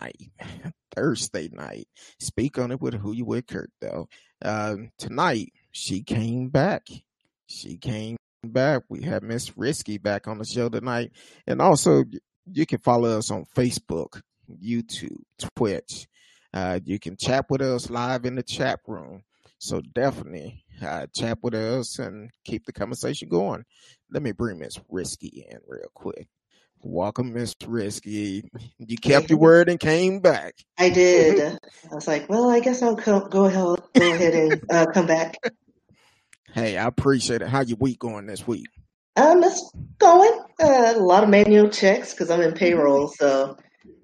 Thursday night. Speak on it with who you with, Kurt. Though uh, tonight she came back. She came back. We have Miss Risky back on the show tonight, and also you can follow us on Facebook, YouTube, Twitch. Uh, you can chat with us live in the chat room. So definitely uh, chat with us and keep the conversation going. Let me bring Miss Risky in real quick. Welcome, Miss Risky. You kept your word and came back. I did. I was like, well, I guess I'll co- go ahead, go ahead and uh, come back. Hey, I appreciate it. How your week going this week? Um, it's going. Uh, a lot of manual checks because I'm in payroll, so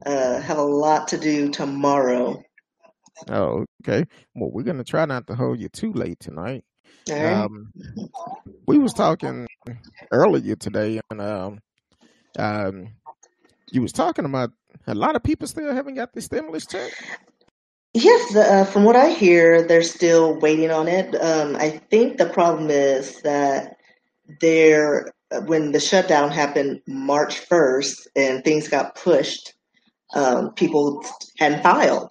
uh, have a lot to do tomorrow. Oh, okay. Well, we're gonna try not to hold you too late tonight. Right. Um, we was talking earlier today, and um, um, you was talking about a lot of people still haven't got the stimulus check. Yes, the, uh, from what I hear, they're still waiting on it. Um, I think the problem is that they're when the shutdown happened March first and things got pushed, um, people hadn't filed.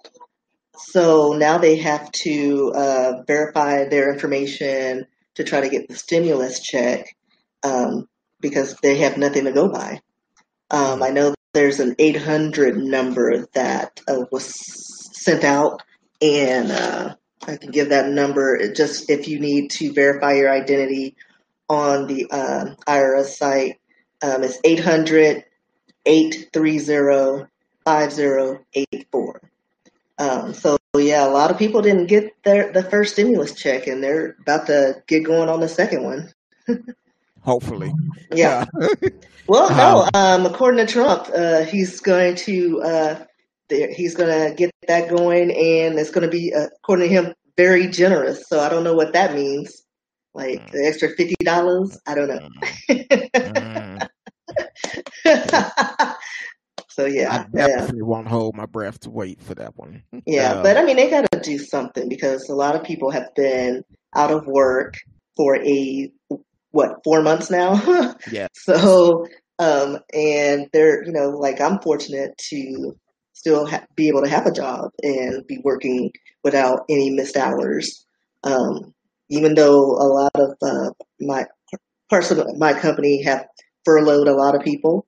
So now they have to uh, verify their information to try to get the stimulus check um, because they have nothing to go by. Um, I know there's an 800 number that uh, was sent out, and uh, I can give that number just if you need to verify your identity on the uh, IRS site. Um, it's 800 830 5084. Um, so yeah, a lot of people didn't get their the first stimulus check, and they're about to get going on the second one. Hopefully, yeah. well, no. Um, according to Trump, uh, he's going to uh, he's going to get that going, and it's going to be, uh, according to him, very generous. So I don't know what that means. Like mm. the extra fifty dollars, I don't know. Mm. So yeah, I definitely yeah. won't hold my breath to wait for that one. Yeah, uh, but I mean, they got to do something because a lot of people have been out of work for a what four months now. yeah. So um, and they're you know like I'm fortunate to still ha- be able to have a job and be working without any missed hours. Um, even though a lot of uh, my parts of my company have furloughed a lot of people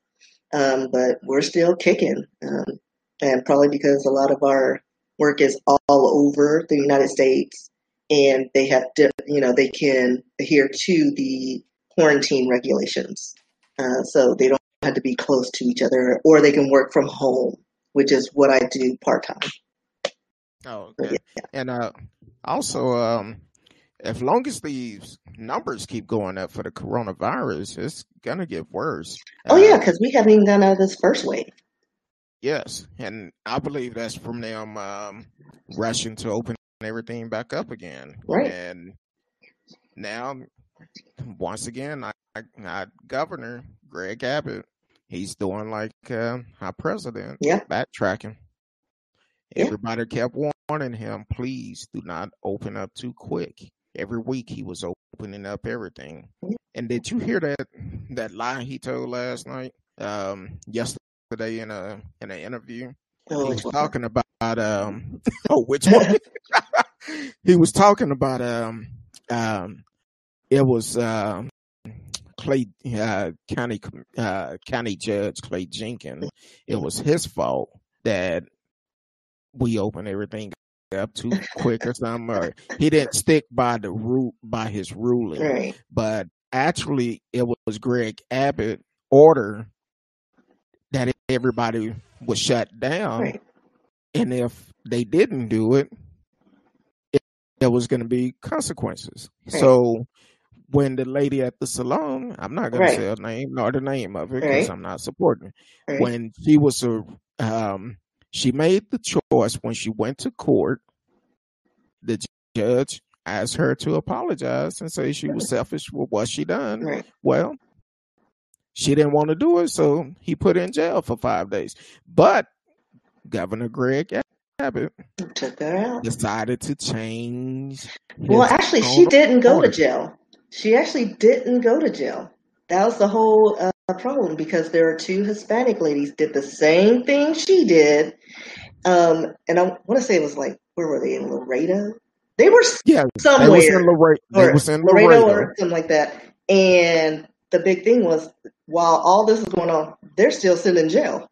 um, but we're still kicking. Um, and probably because a lot of our work is all over the United States and they have, to, you know, they can adhere to the quarantine regulations. Uh, so they don't have to be close to each other or they can work from home, which is what I do part time. Oh, okay. yeah. And uh, also, um, as long as these numbers keep going up for the coronavirus, it's gonna get worse. Oh uh, yeah, because we haven't even gone out of this first wave. Yes, and I believe that's from them um, rushing to open everything back up again. Right. And now, once again, I, I, Governor Greg Abbott, he's doing like uh, our president, yeah, backtracking. Yeah. Everybody kept warning him, please do not open up too quick every week he was opening up everything. And did you hear that that lie he told last night? Um, yesterday in a in an interview, oh, he was talking about um, oh which one? he was talking about um um it was um Clay uh, County uh, County Judge Clay Jenkins. It was his fault that we opened everything up too quick or something, or he didn't stick by the root by his ruling. Right. But actually, it was Greg Abbott order that everybody was shut down, right. and if they didn't do it, it there was going to be consequences. Right. So when the lady at the salon, I'm not going right. to say her name nor the name of it because I'm not supporting. When she was a um, she made the choice when she went to court. The judge asked her to apologize and say she was selfish with what she done. Well, she didn't want to do it, so he put her in jail for five days. But Governor Greg Abbott took her out. Decided to change. Well, actually, she didn't go to jail. She actually didn't go to jail. That was the whole uh, problem because there are two Hispanic ladies did the same thing she did, Um, and I want to say it was like where were they in Laredo? They were yeah somewhere. They was in, Laredo, they was in Laredo, Laredo or something like that. And the big thing was while all this is going on, they're still sitting in jail.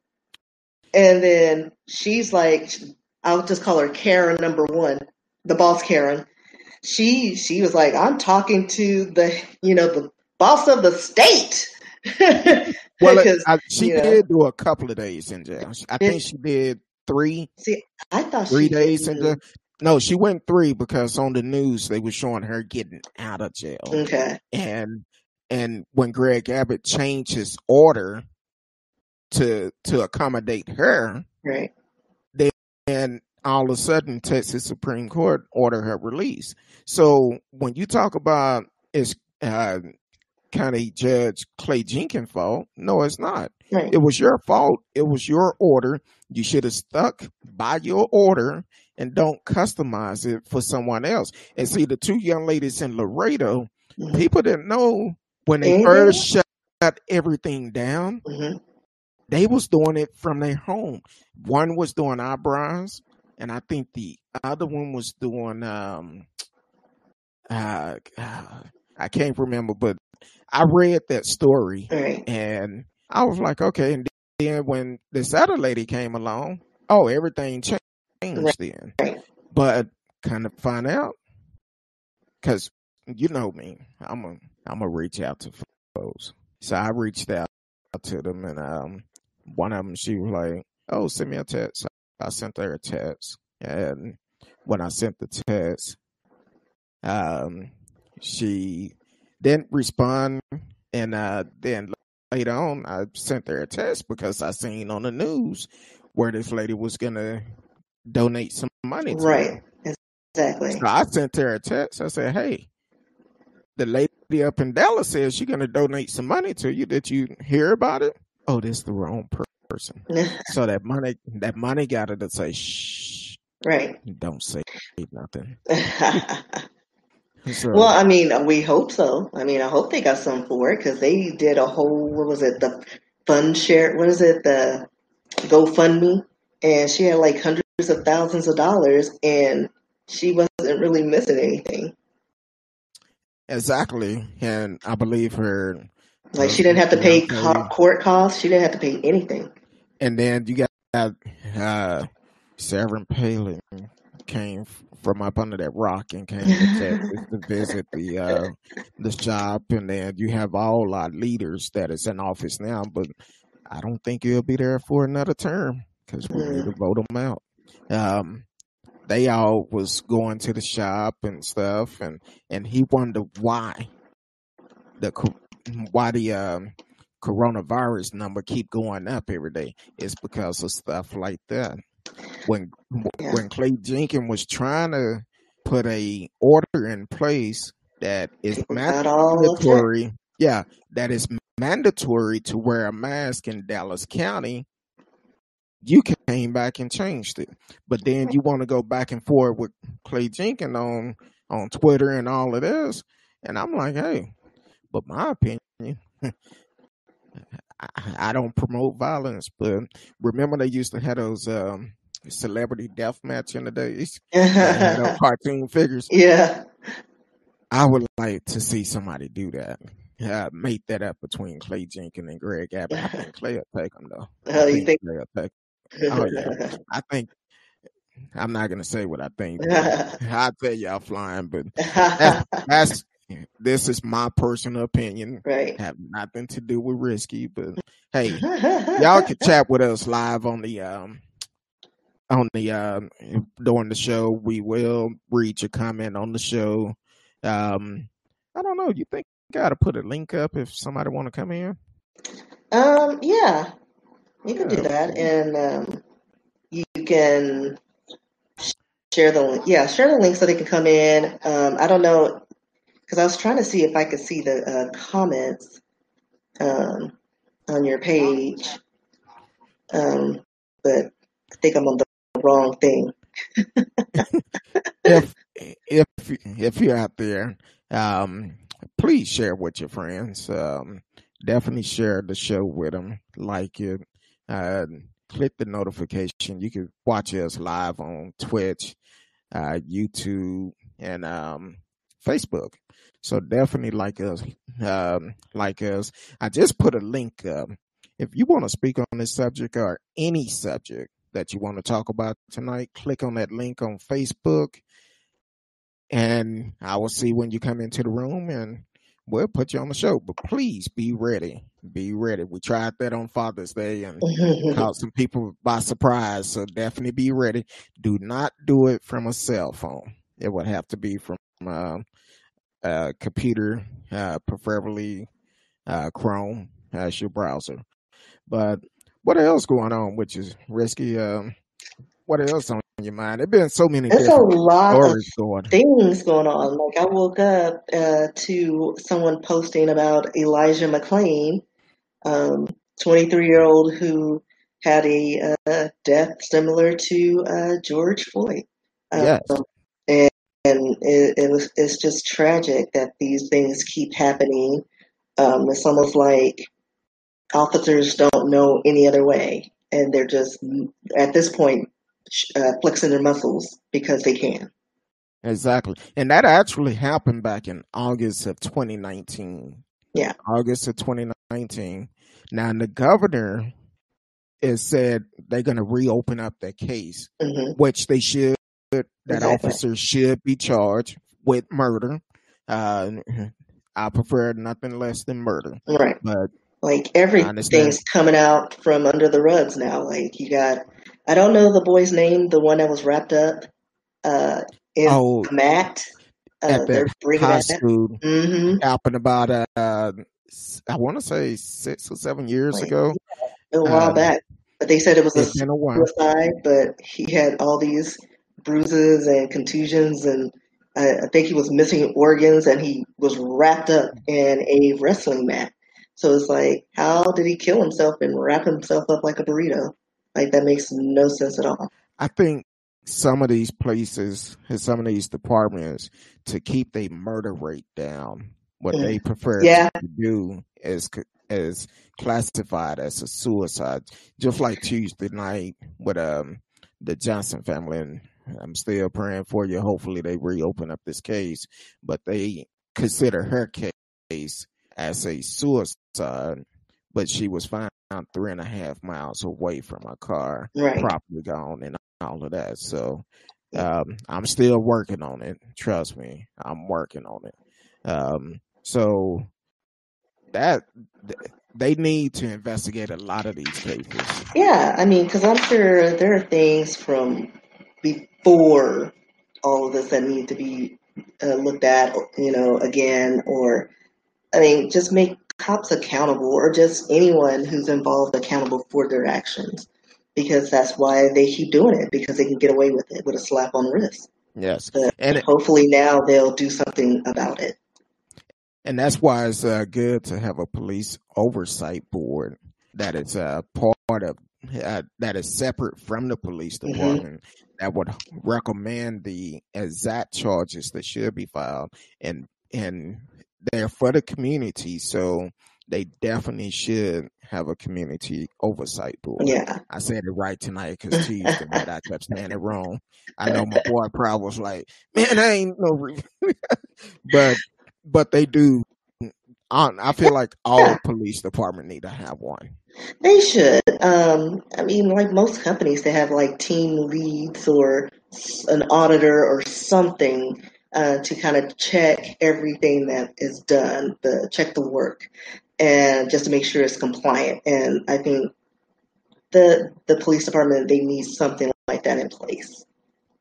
And then she's like, I'll just call her Karen number one, the boss Karen. She she was like, I'm talking to the you know the boss of the state. well, uh, I, she did know, do a couple of days in jail. I think she did three. See, I thought three days in jail. No, she went three because on the news they were showing her getting out of jail. Okay. And and when Greg Abbott changed his order to to accommodate her, right? Then all of a sudden Texas Supreme Court order her release. So when you talk about is uh, County Judge Clay Jenkins' fault, no, it's not. Right. It was your fault. It was your order. You should have stuck by your order and don't customize it for someone else. And see, the two young ladies in Laredo, mm-hmm. people didn't know when they mm-hmm. first shut everything down. Mm-hmm. They was doing it from their home. One was doing eyebrows, and I think the other one was doing um uh, uh I can't remember, but I read that story right. and I was like, okay. And then when this other lady came along, oh, everything changed right. then. Right. But kind of find out because you know me, I'm a I'm gonna reach out to folks. So I reached out to them, and um, one of them she was like, "Oh, send me a text." I sent her a text, and when I sent the text, um, she didn't respond, and uh, then later on, I sent her a text because I seen on the news where this lady was gonna donate some money. right, her. exactly. So I sent her a text. I said, "Hey, the lady up in Dallas says she's gonna donate some money to you. Did you hear about it? Oh, this the wrong person. so that money, that money got her to say, "Shh, right, don't say nothing." So, well, I mean, we hope so. I mean, I hope they got some for it because they did a whole what was it the fund share? What is it the GoFundMe? And she had like hundreds of thousands of dollars, and she wasn't really missing anything. Exactly, and I believe her. Like she didn't have to pay court costs. She didn't have to pay anything. And then you got uh, Sarah Palin came from up under that rock and came to Texas to visit the uh, the shop, and then you have all our leaders that is in office now, but I don't think he'll be there for another term because we need to vote him out. Um, they all was going to the shop and stuff, and and he wondered why the why the um, coronavirus number keep going up every day. It's because of stuff like that when yeah. when Clay Jenkins was trying to put a order in place that is mandatory, yeah, that is mandatory to wear a mask in Dallas County, you came back and changed it. But then you want to go back and forth with Clay Jenkins on on Twitter and all of this, and I'm like, hey, but my opinion. I, don't promote violence, but remember they used to have those um, celebrity death match in the days, cartoon figures. Yeah, I would like to see somebody do that. Uh, make that up between Clay Jenkins and Greg Abbott. I think Clay will take them though. Oh, you think? Clay will take. Oh yeah, I think. I'm not gonna say what I think. I'll tell you offline, but that's, that's this is my personal opinion. Right. Have nothing to do with risky, but hey, y'all can chat with us live on the um on the uh during the show. We will read your comment on the show. Um I don't know, you think you gotta put a link up if somebody wanna come in? Um yeah. You can do that and um you can share the link. Yeah, share the link so they can come in. Um, I don't know because I was trying to see if I could see the uh, comments um, on your page, um, but I think I'm on the wrong thing. if if if you're out there, um, please share with your friends. Um, definitely share the show with them, like it. Uh, click the notification. You can watch us live on Twitch, uh, YouTube, and um, Facebook. So definitely like us, um, like us. I just put a link up. If you want to speak on this subject or any subject that you want to talk about tonight, click on that link on Facebook and I will see when you come into the room and we'll put you on the show. But please be ready. Be ready. We tried that on Father's Day and caught some people by surprise. So definitely be ready. Do not do it from a cell phone. It would have to be from uh, a computer, uh, preferably uh, Chrome as your browser. But what else going on, which is risky? Um, what else on your mind? There've been so many. There's a lot of going. things going on. Like I woke up uh, to someone posting about Elijah McClain, um, 23 year old who had a uh, death similar to uh, George Floyd. Um, yes. And, and it, it, was it's just tragic that these things keep happening. Um, it's almost like officers don't know any other way, and they're just at this point uh, flexing their muscles because they can. Exactly. And that actually happened back in August of 2019. Yeah. August of 2019. Now, the governor has said they're going to reopen up that case, mm-hmm. which they should. That exactly. officers should be charged with murder. Uh, I prefer nothing less than murder. Right. But like everything's coming out from under the rugs now. Like you got I don't know the boy's name, the one that was wrapped up uh, in oh, mat. Uh, at the high school. Mm-hmm. Happened about, uh, I want to say six or seven years like, ago. A while um, back. But they said it was a suicide, but he had all these bruises and contusions, and I, I think he was missing organs, and he was wrapped up in a wrestling mat. So it's like, how did he kill himself and wrap himself up like a burrito? Like that makes no sense at all. I think some of these places and some of these departments to keep their murder rate down, what mm. they prefer yeah. to do is is classified as a suicide. Just like Tuesday night with um the Johnson family, and I'm still praying for you. Hopefully, they reopen up this case, but they consider her case as a suicide, but she was found three and a half miles away from my car, right. properly gone and all of that. So um, I'm still working on it. Trust me, I'm working on it. Um, so that they need to investigate a lot of these cases. Yeah, I mean, because I'm sure there are things from before all of this that need to be uh, looked at, you know, again, or I mean, just make cops accountable or just anyone who's involved accountable for their actions because that's why they keep doing it because they can get away with it with a slap on the wrist. Yes. But and hopefully now they'll do something about it. And that's why it's uh, good to have a police oversight board that is uh, part of uh, that is separate from the police mm-hmm. department mm-hmm. that would recommend the exact charges that should be filed and and they're for the community, so they definitely should have a community oversight board. Yeah. I said it right tonight because Tuesday night I kept saying it wrong. I know my boy probably was like, man, I ain't no, re-. but, but they do. I feel like all police department need to have one. They should. Um, I mean, like most companies, they have like team leads or an auditor or something uh, to kind of check everything that is done, the check the work, and just to make sure it's compliant. And I think the the police department they need something like that in place,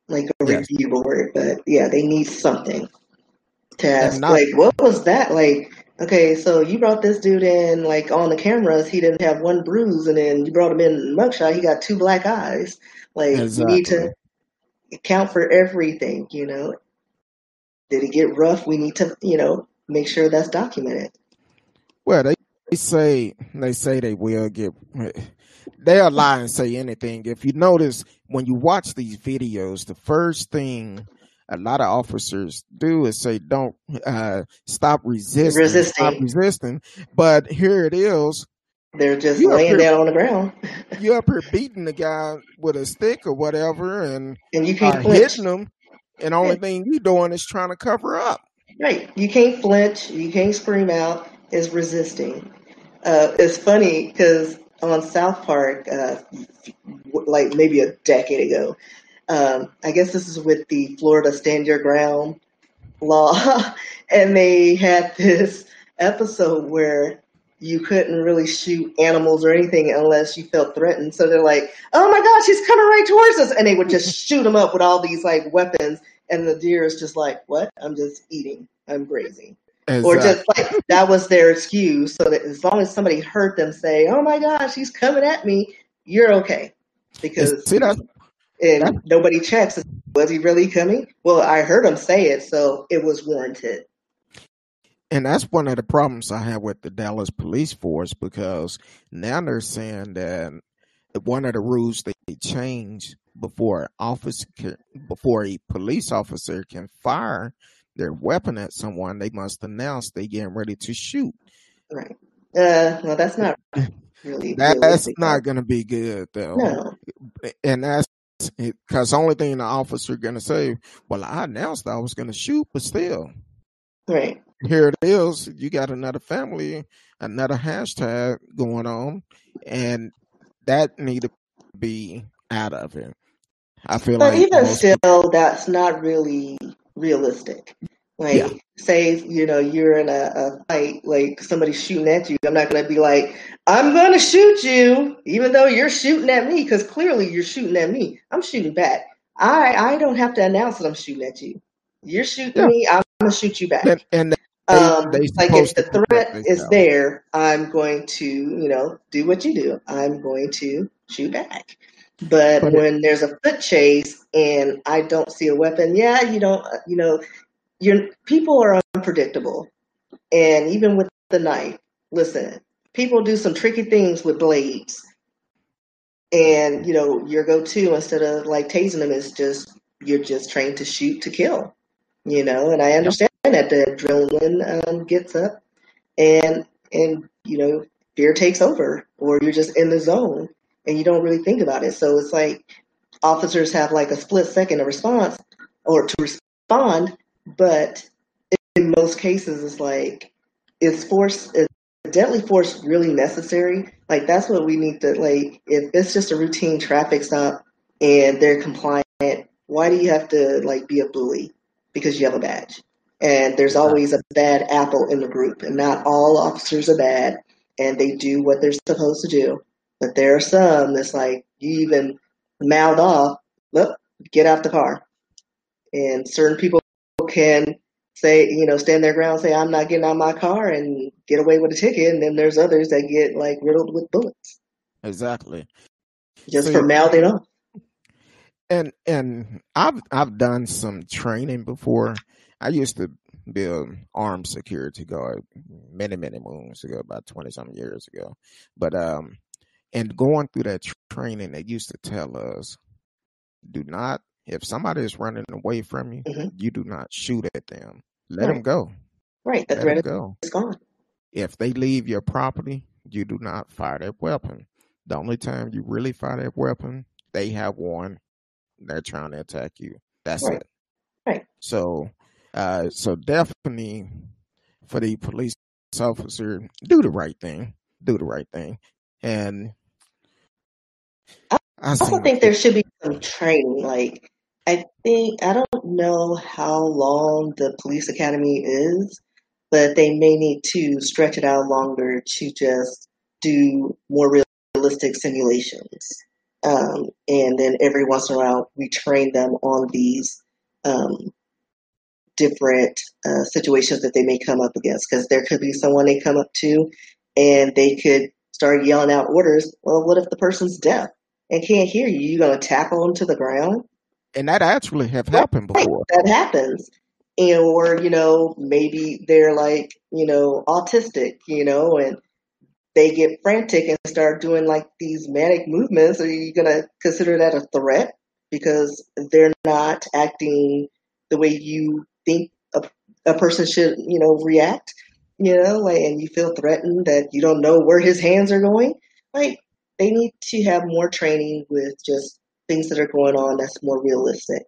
like a yes. review board. But yeah, they need something to ask. Not- like, what was that? Like, okay, so you brought this dude in, like on the cameras, he didn't have one bruise, and then you brought him in mugshot, he got two black eyes. Like, exactly. you need to account for everything, you know. Did it get rough? We need to, you know, make sure that's documented. Well, they, they say they say they will get. They'll lie and say anything. If you notice, when you watch these videos, the first thing a lot of officers do is say, "Don't uh, stop resisting, resisting, stop resisting." But here it is. They're just you laying here, down on the ground. you up here beating the guy with a stick or whatever, and and you can't uh, hitting him, and the only thing you're doing is trying to cover up. Right. You can't flinch. You can't scream out. Is resisting. Uh, it's funny because on South Park, uh, like maybe a decade ago, um, I guess this is with the Florida Stand Your Ground law, and they had this episode where you couldn't really shoot animals or anything unless you felt threatened. So they're like, "Oh my gosh, he's coming right towards us!" And they would just shoot him up with all these like weapons, and the deer is just like, "What? I'm just eating. I'm grazing." Exactly. Or just like that was their excuse, so that as long as somebody heard them say, "Oh my gosh, he's coming at me," you're okay because See, that's, and that's, nobody checks. Was he really coming? Well, I heard him say it, so it was warranted. And that's one of the problems I have with the Dallas police force because now they're saying that one of the rules they change before office can, before a police officer can fire their weapon at someone, they must announce they getting ready to shoot. Right. Uh, well, that's not really. that's not going to be good, though. No. And that's because only thing the officer going to say, well, I announced I was going to shoot, but still. Right. Here it is. You got another family, another hashtag going on, and that need to be out of it. I feel but like even still, people, that's not really realistic. Like, yeah. say, you know, you're in a, a, fight, like somebody's shooting at you. I'm not going to be like, I'm going to shoot you, even though you're shooting at me, because clearly you're shooting at me. I'm shooting back. I I don't have to announce that I'm shooting at you. You're shooting yeah. me, I'm going to shoot you back. And, and um, they like if the threat is there, I'm going to, you know, do what you do. I'm going to shoot back. But, but when it, there's a foot chase and I don't see a weapon, yeah, you don't, uh, you know, your people are unpredictable, and even with the knife, listen, people do some tricky things with blades, and you know your go-to instead of like tasing them is just you're just trained to shoot to kill, you know. And I understand that the adrenaline um, gets up, and and you know fear takes over, or you're just in the zone and you don't really think about it. So it's like officers have like a split second of response or to respond, but in most cases, it's like, is force, is deadly force really necessary? Like that's what we need to like. If it's just a routine traffic stop and they're compliant, why do you have to like be a bully because you have a badge? And there's always a bad apple in the group, and not all officers are bad, and they do what they're supposed to do. But there are some that's like you even mouth off, look, get out the car. And certain people can say, you know, stand their ground, say, I'm not getting out of my car and get away with a ticket. And then there's others that get like riddled with bullets. Exactly. Just so, for mouthing off. And and I've I've done some training before. I used to be an armed security guard many, many moons ago, about twenty something years ago. But um and going through that training, they used to tell us, do not, if somebody is running away from you, mm-hmm. you do not shoot at them. Let right. them go. Right. The Let threat go. is gone. If they leave your property, you do not fire that weapon. The only time you really fire that weapon, they have one. They're trying to attack you. That's right. it. Right. So, uh, so definitely for the police officer, do the right thing. Do the right thing. And I also think there should be some training. Like, I think, I don't know how long the police academy is, but they may need to stretch it out longer to just do more realistic simulations. Um, and then every once in a while, we train them on these um, different uh, situations that they may come up against. Because there could be someone they come up to and they could start yelling out orders. Well, what if the person's deaf? and can't hear you, you're going to tackle them to the ground. And that actually have happened before. That happens. And, or, you know, maybe they're like, you know, autistic, you know, and they get frantic and start doing like these manic movements. Are you going to consider that a threat? Because they're not acting the way you think a, a person should, you know, react. you know, like, and you feel threatened that you don't know where his hands are going, like, they need to have more training with just things that are going on that's more realistic,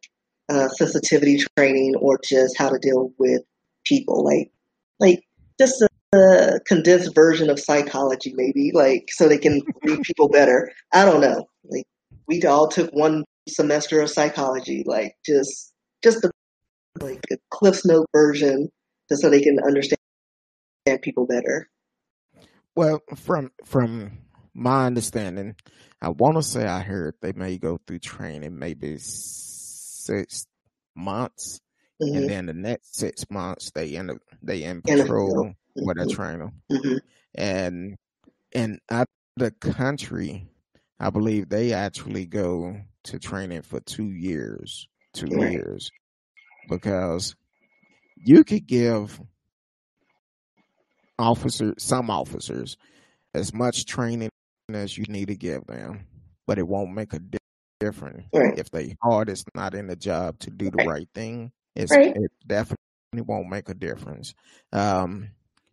uh, sensitivity training, or just how to deal with people, like, like just a, a condensed version of psychology, maybe, like, so they can read people better. I don't know, like, we all took one semester of psychology, like, just, just the like a Cliff's Note version, just so they can understand people better. Well, from from my understanding, I want to say I heard they may go through training maybe six months, mm-hmm. and then the next six months they end up they in patrol mm-hmm. with a mm-hmm. trainer, mm-hmm. and and out the country, I believe they actually go to training for two years, two right. years, because you could give officers, some officers, as much training as you need to give them, but it won't make a difference right. if they heart is not in the job to do the right, right thing. It's, right. It definitely won't make a difference. Um,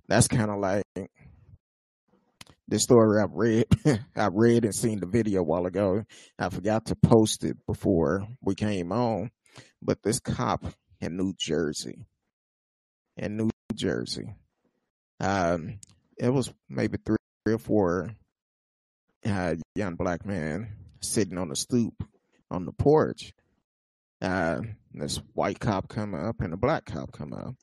that's kind of like the story I've read. I read and seen the video a while ago. I forgot to post it before we came on, but this cop in New Jersey, in New Jersey, um, it was maybe three or four uh, young black men sitting on the stoop on the porch. Uh, this white cop come up and a black cop come up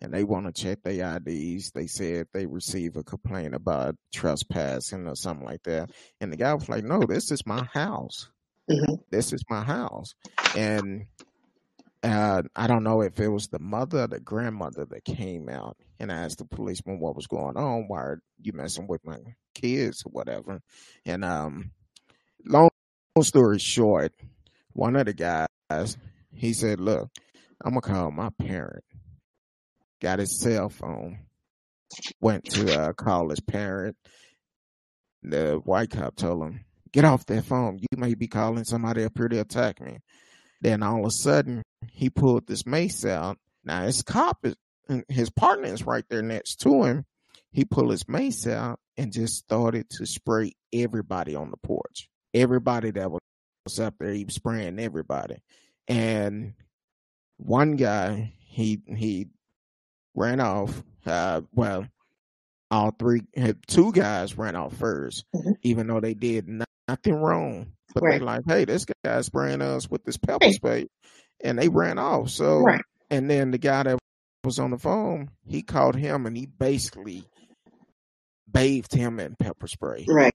and they want to check their IDs. They said they received a complaint about trespassing or something like that. And the guy was like, no, this is my house. Mm-hmm. This is my house. And uh, I don't know if it was the mother or the grandmother that came out and asked the policeman what was going on. Why are you messing with my kids or whatever? And um, long story short, one of the guys he said, "Look, I'm gonna call my parent." Got his cell phone, went to uh, call his parent. The white cop told him, "Get off that phone. You may be calling somebody up here to attack me." Then all of a sudden, he pulled this mace out. Now his cop is, his partner is right there next to him. He pulled his mace out and just started to spray everybody on the porch. Everybody that was up there, he was spraying everybody. And one guy, he he ran off. Uh, well, all three, two guys ran off 1st mm-hmm. even though they did nothing wrong. But right. they like, hey, this guy's spraying us with this pepper spray and they ran off. So, right. and then the guy that was on the phone, he called him and he basically bathed him in pepper spray. Right.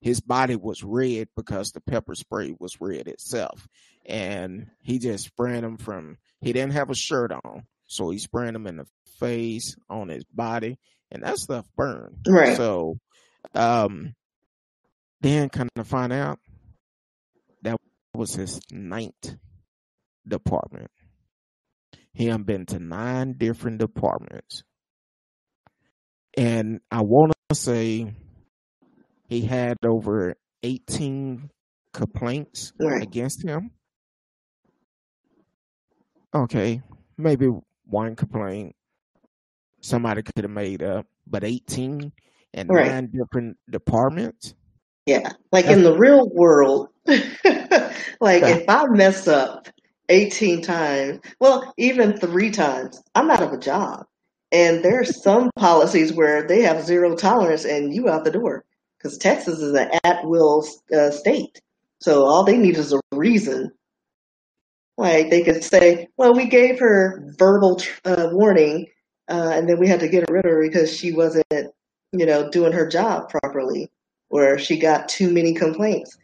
His body was red because the pepper spray was red itself. And he just sprayed him from, he didn't have a shirt on. So he sprayed him in the face, on his body, and that stuff burned. Right. So, um, then kind of find out that was his ninth department. He had been to nine different departments. And I want to say he had over 18 complaints right. against him. Okay, maybe one complaint somebody could have made up, but 18 and right. nine different departments. Yeah, like That's, in the real world, like if I mess up 18 times, well, even three times, I'm out of a job. And there's some policies where they have zero tolerance and you out the door because Texas is an at will uh, state. So all they need is a reason. Like they could say, well, we gave her verbal uh, warning uh, and then we had to get rid of her because she wasn't, you know, doing her job properly or she got too many complaints.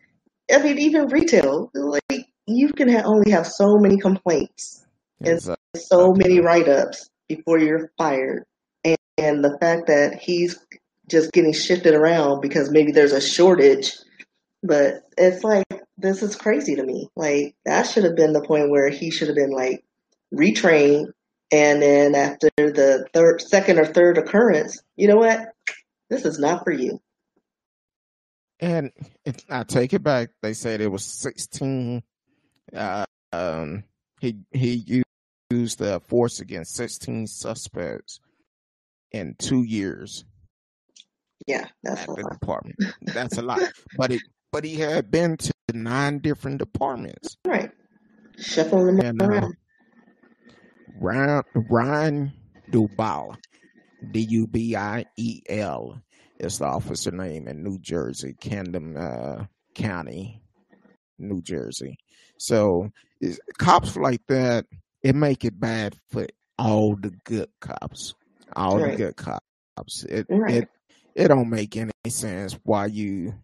I mean, even retail, like you can ha- only have so many complaints and so many write ups before you're fired. And, and the fact that he's just getting shifted around because maybe there's a shortage, but it's like, this is crazy to me. Like, that should have been the point where he should have been like retrained. And then after the third, second or third occurrence, you know what? This is not for you. And I take it back. They said it was 16 uh, um, he he used the force against 16 suspects, in two years. Yeah, that's at a the lot. department. That's a lot. But it but he had been to nine different departments. Right. Shuffling them And uh, around. Ryan Ryan Dubiel, D U B I E L, is the officer name in New Jersey, Camden uh, County, New Jersey. So cops like that, it make it bad for all the good cops, all Right. the good cops. It Right. it it don't make any sense why you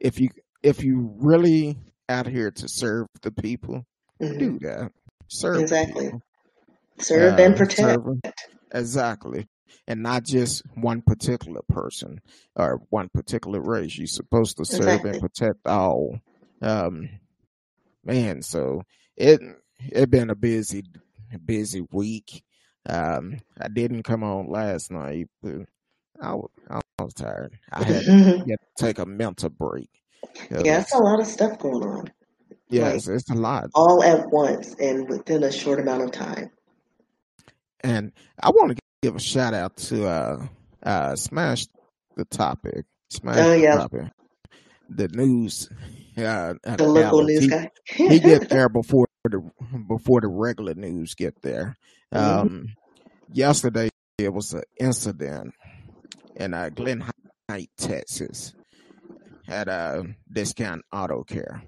if you if you really out here to serve the people, Mhm. do that. Serve Exactly. Serve and Uh, protect. serve. Exactly. And not just one particular person or one particular race. You're supposed to serve Exactly. and protect all. Um man, so it it been a busy busy week. Um I didn't come on last night, but I was, I was tired. I had to take a mental break. Yeah, it's a lot of stuff going on Yes, it's a lot. all at once and within a short amount of time. And I want to give a shout out to uh uh Smash the topic. Smash Oh, the yeah. topic. The news uh The local news he, guy. he get there before the before the regular news get there. Mhm. Um yesterday it was an incident in uh Glenn Height, Texas at a discount auto care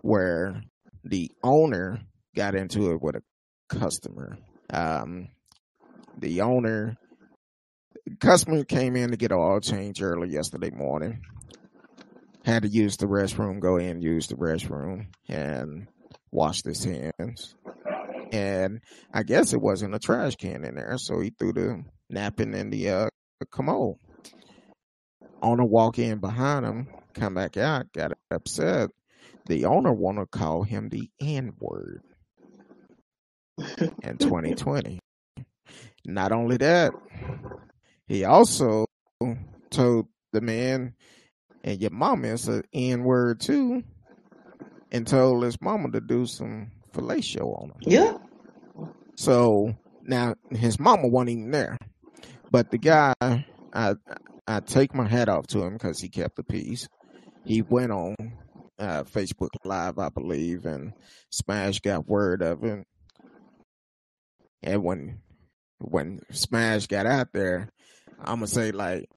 where the owner got into it with a customer. Um, the owner, customer came in to get an oil change early yesterday morning. Had to use the restroom, go in, use the restroom, and washed his hands. And I guess it wasn't a trash can in there, so he threw the napkin in the uh, commode. Owner walk in behind him, come back out, got upset. The owner want to call him the N word in 2020. Not only that, he also told the man, and your mama is an N word too, and told his mama to do some fellatio on him. yeah. So now his mama wasn't even there, but the guy, I I take my hat off to him because he kept the peace. He went on uh, Facebook Live, I believe, and Smash got word of it. And when when Smash got out there, I'm gonna say like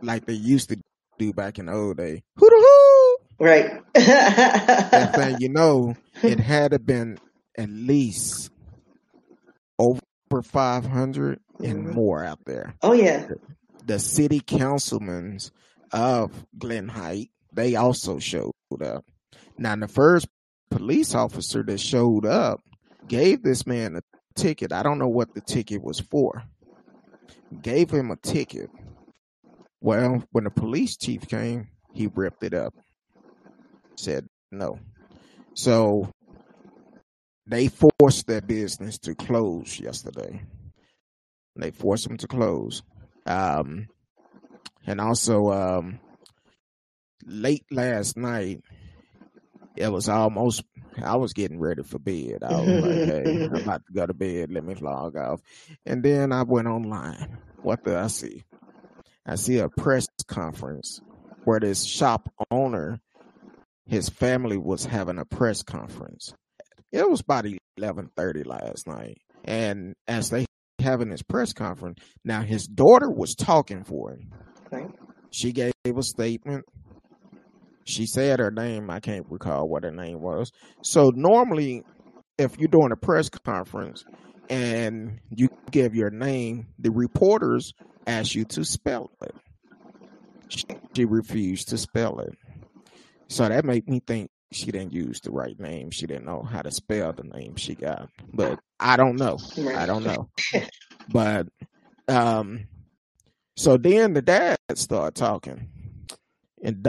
like they used to do back in the old day, hoo hoo. Right. That thing, you know, it had to been at least over 500 and Mhm. more out there. oh yeah. The city councilmen of Glenn Height, they also showed up. Now, the first police officer that showed up gave this man a ticket. I don't know what the ticket was for. Gave him a ticket. Well, when the police chief came, he ripped it up. Said no. So they forced their business to close yesterday. They forced them to close. Um, and also, um, late last night, it was almost, I was getting ready for bed. I was like, hey, I'm about to go to bed. Let me log off. And then I went online. What do I see? I see a press conference where this shop owner, his family was having a press conference. It was about eleven thirty last night, and as they having this press conference, now his daughter was talking for him. Right. She gave a statement. She said her name. I can't recall what her name was. So normally, if you're doing a press conference and you give your name, the reporters ask you to spell it. She, she refused to spell it. So that made me think she didn't use the right name. She didn't know how to spell the name she got. But I don't know. I don't know. but um so then the dad started talking. And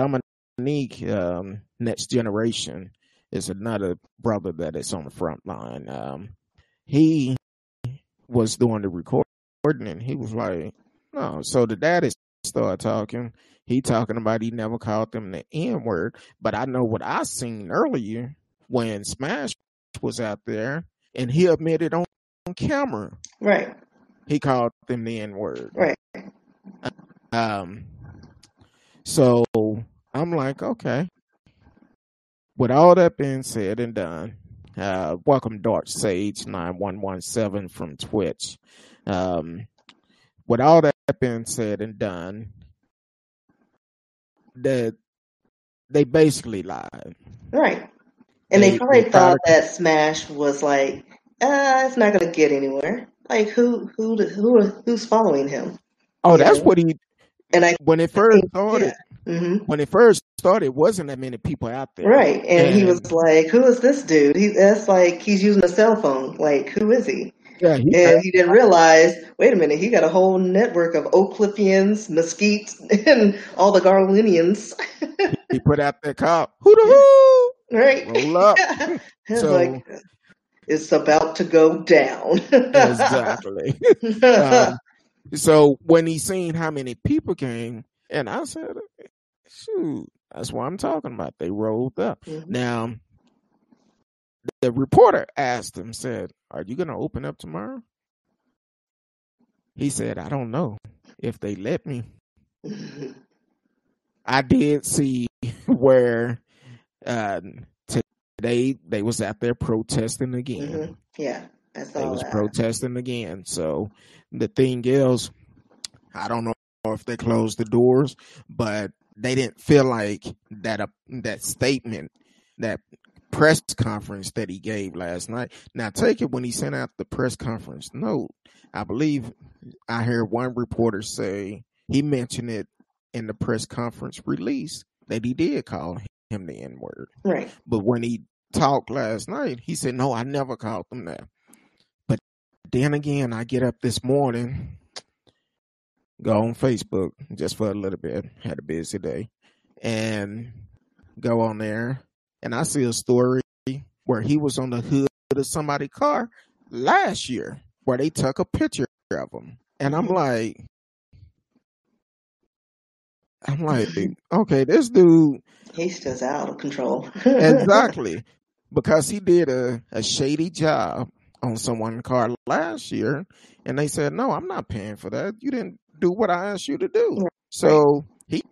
Dominique, um, next generation, is another brother that is on the front line. Um he was doing the recording and he was like, No, so the dad is started talking. He talking about he never called them the N word. But I know what I seen earlier when Smash was out there and he admitted on, on camera Right. he called them the N word. Right. Um, so I'm like, okay. With all that being said and done, uh, welcome Dark Sage nine one one seven from Twitch. Um, with all that being said and done, that they basically lied. Right. And they, they probably they thought that Smash was like, uh, it's not going to get anywhere. Like who who who who's following him? Oh, that's know? what he. And I when it first started, yeah. Mm-hmm. when it first started, wasn't that many people out there, right? And, and, he was like, "Who is this dude? He that's like he's using a cell phone. Like who is he?" Yeah, he and he didn't realize. Wait a minute, he got a whole network of Oak Cliffians, Mesquites, and all the Garlinians. he put out that cop. Who the who? Right. Roll up. so, like, it's about to go down. exactly. Um, so when he seen how many people came, and I said, shoot, that's what I'm talking about. They rolled up. Mm-hmm. Now, the reporter asked him, said, Are you going to open up tomorrow? He said, I don't know if they let me. I did see where uh, today they was out there protesting again. Mm-hmm. Yeah, I saw they was that. protesting again. So the thing is, I don't know if they closed the doors, but they didn't feel like that uh, that statement, that press conference that he gave last night. Now take it when he sent out the press conference note. I believe I heard one reporter say he mentioned it in the press conference release that he did call him the N word. Right. But when he talked last night, he said, No, I never called them that. But then again, I get up this morning, go on Facebook just for a little bit, had a busy day, and go on there, and I see a story where he was on the hood of somebody's car last year where they took a picture of him. And I'm like, I'm like, okay, this dude. He's just out of control. exactly because he did a, a shady job on someone's car last year, and they said, "No, I'm not paying for that. You didn't do what I asked you to do." So he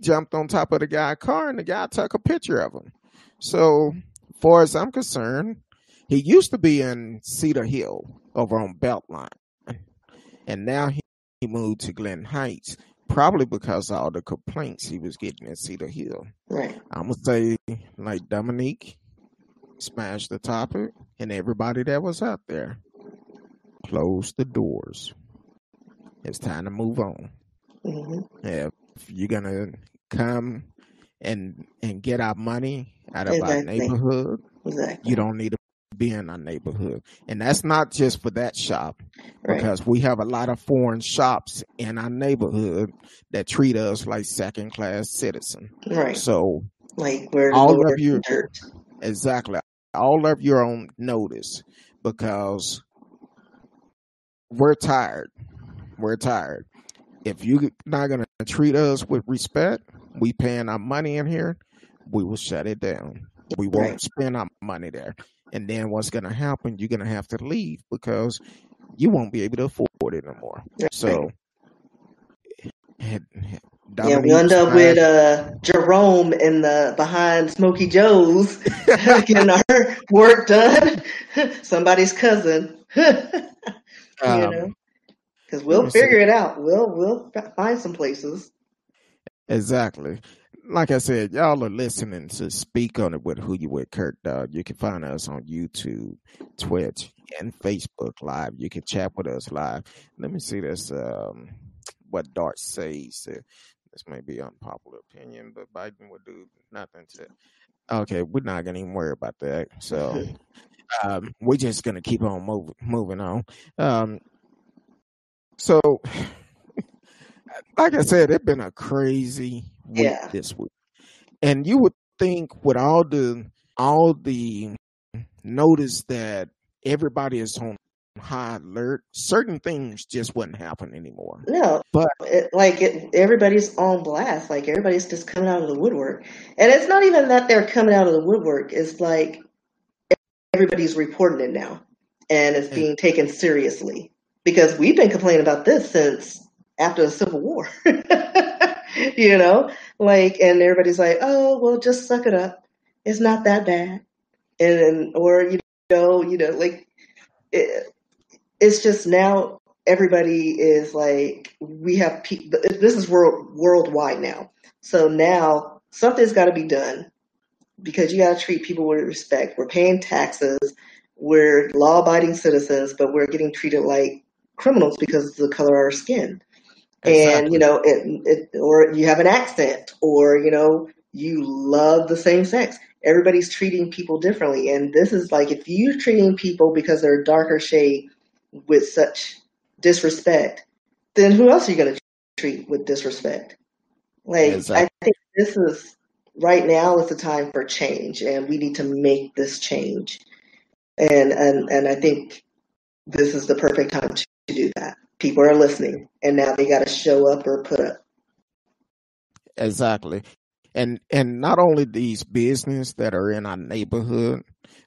jumped on top of the guy's car, and the guy took a picture of him. So, far as I'm concerned, he used to be in Cedar Hill over on Beltline, and now he, he moved to Glenn Heights. Probably because of all the complaints he was getting at Cedar Hill. Right. I'm gonna say like Dominique smash the topic, and everybody that was out there close the doors. It's time to move on. Mm-hmm. If you're gonna come and and get our money out of exactly. our neighborhood, exactly. you don't need to be in our neighborhood, and that's not just for that shop, right. because we have a lot of foreign shops in our neighborhood that treat us like second class citizen. Right. So, like where all of your dirt. exactly all of your own notice because we're tired. We're tired. If you're not going to treat us with respect, we paying our money in here, we will shut it down. We won't spend our money there. And then what's going to happen? You're going to have to leave because you won't be able to afford it anymore. So, yeah, we end up with uh, Jerome in the behind Smoky Joe's getting our work done. Somebody's cousin, you um, know, because we'll figure it out. We'll we'll find some places. Exactly. Like I said, y'all are listening to Speak on It with Who You With Kurt Dog. You can find us on YouTube, Twitch, and Facebook Live. You can chat with us live. Let me see this. Um, what Dart says. This may be unpopular opinion, but Biden would do nothing to. Okay, we're not gonna even worry about that. So um, we're just gonna keep on moving, moving on. Um, so, like I said, it's been a crazy week yeah. this week, and you would think with all the all the notice that everybody is on high alert. Certain things just wouldn't happen anymore. No, but it, like it, everybody's on blast. Like everybody's just coming out of the woodwork, and it's not even that they're coming out of the woodwork. It's like everybody's reporting it now, and it's being taken seriously because we've been complaining about this since after the Civil War. you know, like, and everybody's like, oh, well, just suck it up. It's not that bad. And, or, you know, you know, like, it, it's just now everybody is like, we have, pe- this is world, worldwide now. So now something's got to be done because you got to treat people with respect. We're paying taxes. We're law abiding citizens, but we're getting treated like criminals because of the color of our skin. Exactly. And, you know, it, it, or you have an accent, or, you know, you love the same sex. Everybody's treating people differently. And this is like, if you're treating people because they're a darker shade with such disrespect, then who else are you going to treat with disrespect? Like, exactly. I think this is right now is the time for change, and we need to make this change. And and and I think this is the perfect time to do that. People are listening, and now they got to show up or put up. Exactly, and and not only these business that are in our neighborhood,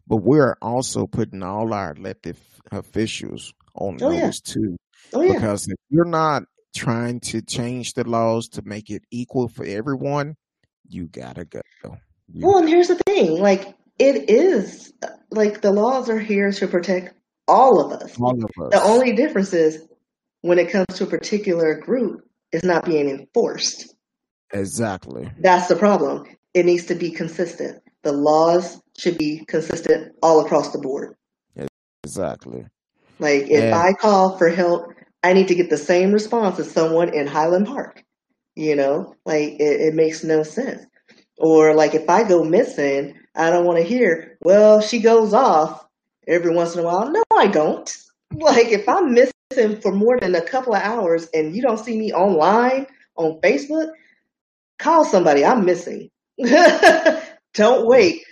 but we're also putting all our elected officials on oh, notice yeah. too. Oh, yeah. Because if you're not trying to change the laws to make it equal for everyone, you gotta go. You well, and here's the thing: like it is uh, like the laws are here to protect all of us. All of us. The only difference is when it comes to a particular group, it's not being enforced. Exactly. That's the problem. It needs to be consistent. The laws should be consistent all across the board. Exactly. Like if and, I call for help, I need to get the same response as someone in Highland Park. You know, like it, it makes no sense. Or like if I go missing, I don't want to hear, well, she goes off every once in a while. No, I don't. Like if I'm missing for more than a couple of hours and you don't see me online on Facebook, call somebody. I'm missing. don't wait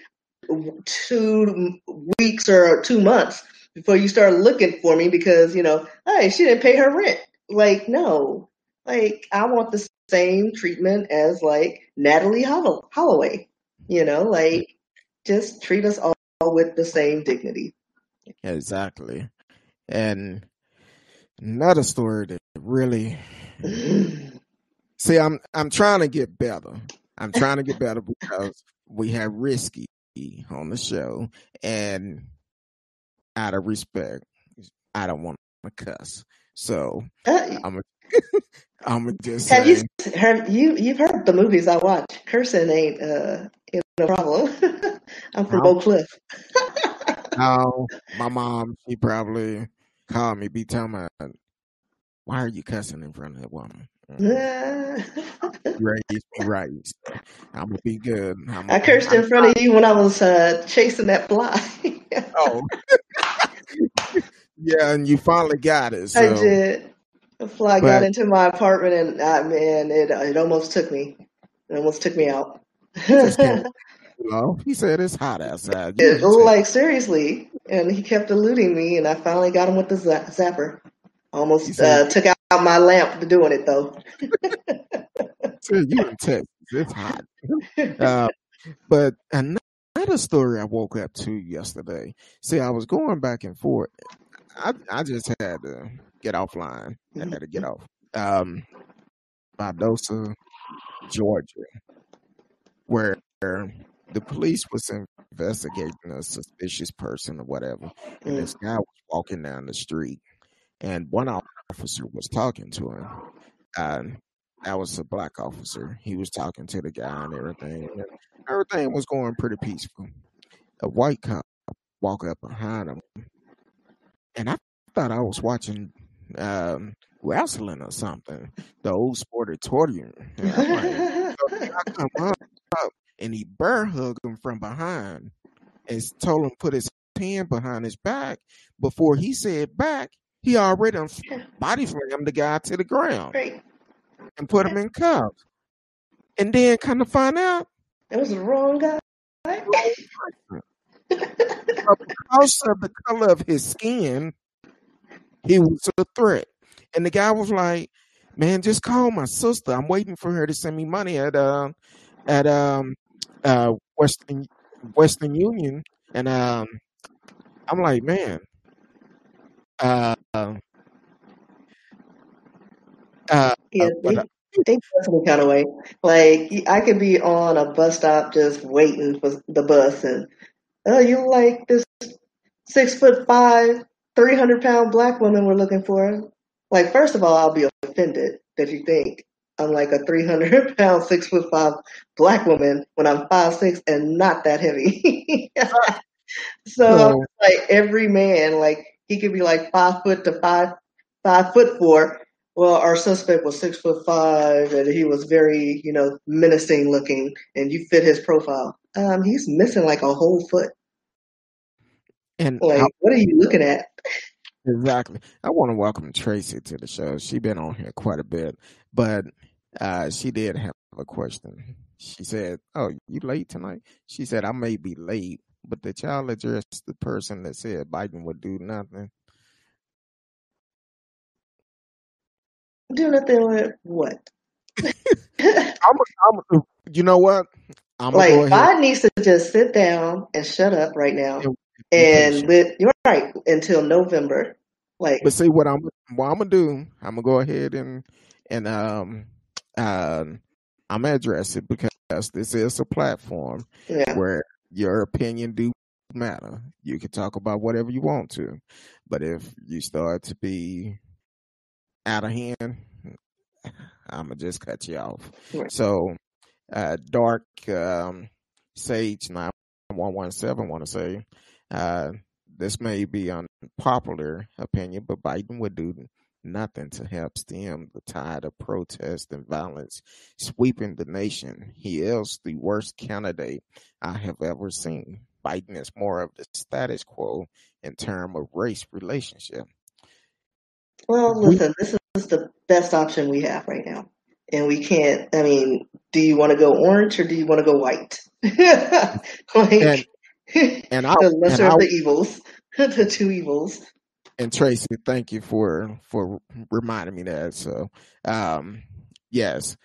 two weeks or two months before you start looking for me because, you know, hey, she didn't pay her rent. Like, no. Like, I want the same treatment as like Natalee Holloway. You know, like just treat us all with the same dignity. Exactly. And another story that really see, I'm I'm trying to get better. I'm trying to get better because we have risky on the show, and out of respect, I don't want to cuss. So uh, I'm I'm a just have saying. you heard you you've heard the movies I watch. Cursing ain't uh no problem. I'm from Oak Cliff. No, my mom she probably called me, be telling me, why are you cussing in front of that woman? raised me right. I'm gonna be good. I'm, I cursed I'm, in front of you when I was uh, chasing that fly. oh, yeah, and you finally got it. So. I did. The fly but, got into my apartment, and uh, man, it it almost took me. It almost took me out. No, he said it's hot outside. It, like seriously, and he kept eluding me, and I finally got him with the zapper. Almost said, uh, took out my lamp for doing it though. so you in Texas? It's hot. Uh, but another story I woke up to yesterday. See, I was going back and forth. I I just had to get offline. I had to get off. Um, Valdosta, Georgia, where the police was investigating a suspicious person or whatever, and this guy was walking down the street, and one officer was talking to him. And that was a black officer. He was talking to the guy and everything. And everything was going pretty peaceful. A white cop walked up behind him, and I thought I was watching um, wrestling or something. The old sportatorium. And, like, so come up, up and he bear hugged him from behind and told him put his hand behind his back. Before he said back, he already body slammed the guy to the ground right. and put him in cuffs. And then kind of find out it was the wrong guy. because of the color of his skin, he was a threat. And the guy was like, "Man, just call my sister. I'm waiting for her to send me money at uh, at um uh Western Western Union." And um, I'm like, "Man, uh, Uh, yeah, they, they some kind of way. Like I could be on a bus stop just waiting for the bus, and oh, you like this six foot five, three hundred pound black woman we're looking for? Like, first of all, I'll be offended that you think I'm like a 300 pound, six foot five black woman when I'm five six and not that heavy. so like every man, like he could be like five foot to five five foot four. Well, our suspect was six foot five and he was very, you know, menacing looking and you fit his profile. Um, he's missing like a whole foot. And like, how, what are you looking at? Exactly. I want to welcome Tracy to the show. She's been on here quite a bit, but uh, she did have a question. She said, "Oh, you late tonight?" She said, "I may be late, but the child addressed the person that said Biden would do nothing." Do nothing with what? I'm, I'm, you know what? I'm like Biden needs to just sit down and shut up right now, and, and with, you're right until November. Like, but see what I'm what I'm gonna do? I'm gonna go ahead and and um uh, I'm gonna address it because this is a platform yeah. where your opinion do matter. You can talk about whatever you want to, but if you start to be out of hand, I'm gonna just cut you off. Right. So, uh, dark um, sage nine one one seven want to say, uh, this may be unpopular opinion, but Biden would do nothing to help stem the tide of protest and violence sweeping the nation. He is the worst candidate I have ever seen. Biden is more of the status quo in terms of race relationship. Well, mm-hmm. listen, this is the best option we have right now. And we can't, I mean, do you want to go orange or do you want to go white? like, and, and I, the lesser and I, of the evils, the two evils and Tracy, thank you for for reminding me that. So, um, yes,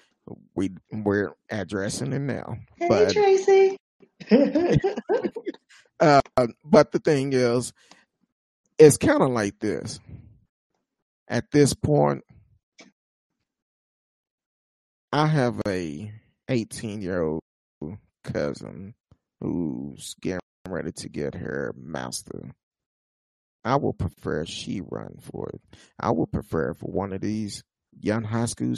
we we're addressing it now. Hey, but, Tracy. uh, but the thing is, it's kind of like this. At this point, I have a 18 year old cousin who's getting ready to get her master I would prefer she run for it. I would prefer for one of these young high school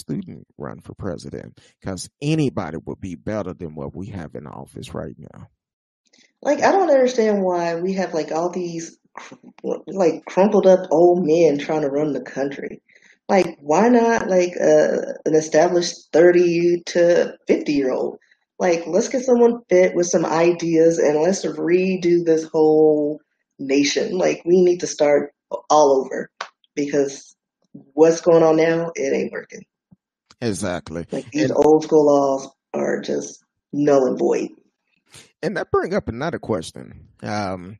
student run for president because anybody would be better than what we have in office right now. Like I don't understand why we have like all these like crumpled up old men trying to run the country. Like why not like uh, an established 30 to 50 year old? Like let's get someone fit with some ideas and let's redo this whole nation. Like we need to start all over because what's going on now, it ain't working. Exactly. Like these and, old school laws are just null and void. And that brings up another question. Um,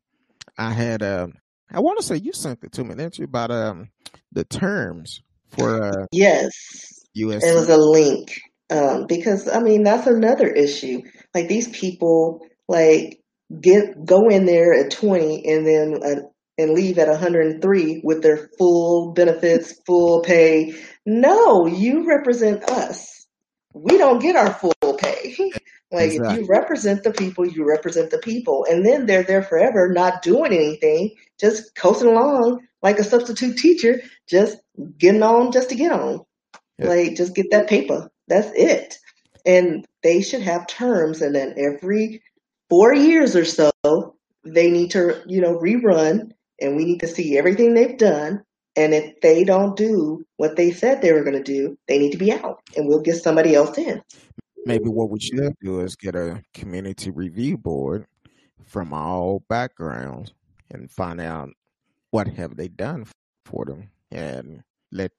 I had uh, I want to say you sent it to me, didn't you? About um the terms for uh yes, U.S. It was a link um because I mean that's another issue. Like these people, like get go in there at 20 and then uh, and leave at 103 with their full benefits, full pay. No, you represent us. We don't get our full pay. like exactly. if you represent the people, you represent the people. And then they're there forever, not doing anything, just coasting along like a substitute teacher, just getting on just to get on. Yeah. Like just get that paper. That's it. And they should have terms and then every four years or so, they need to, you know, rerun and we need to see everything they've done. And if they don't do what they said they were going to do, they need to be out and we'll get somebody else in. Maybe what we should do is get a community review board from all backgrounds and find out what have they done for them and let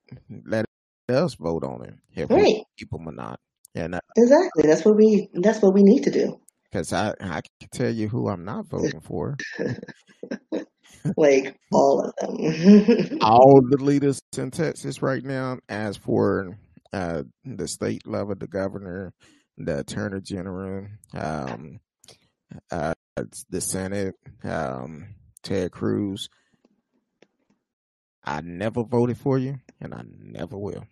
let us vote on it if right. we keep them or not. And uh, exactly, that's what we that's what we need to do because I I can tell you who I'm not voting for. like all of them. all the leaders in Texas right now. As for uh, the state level, the governor, the attorney general, um, uh, the Senate, um, Ted Cruz. I never voted for you, and I never will.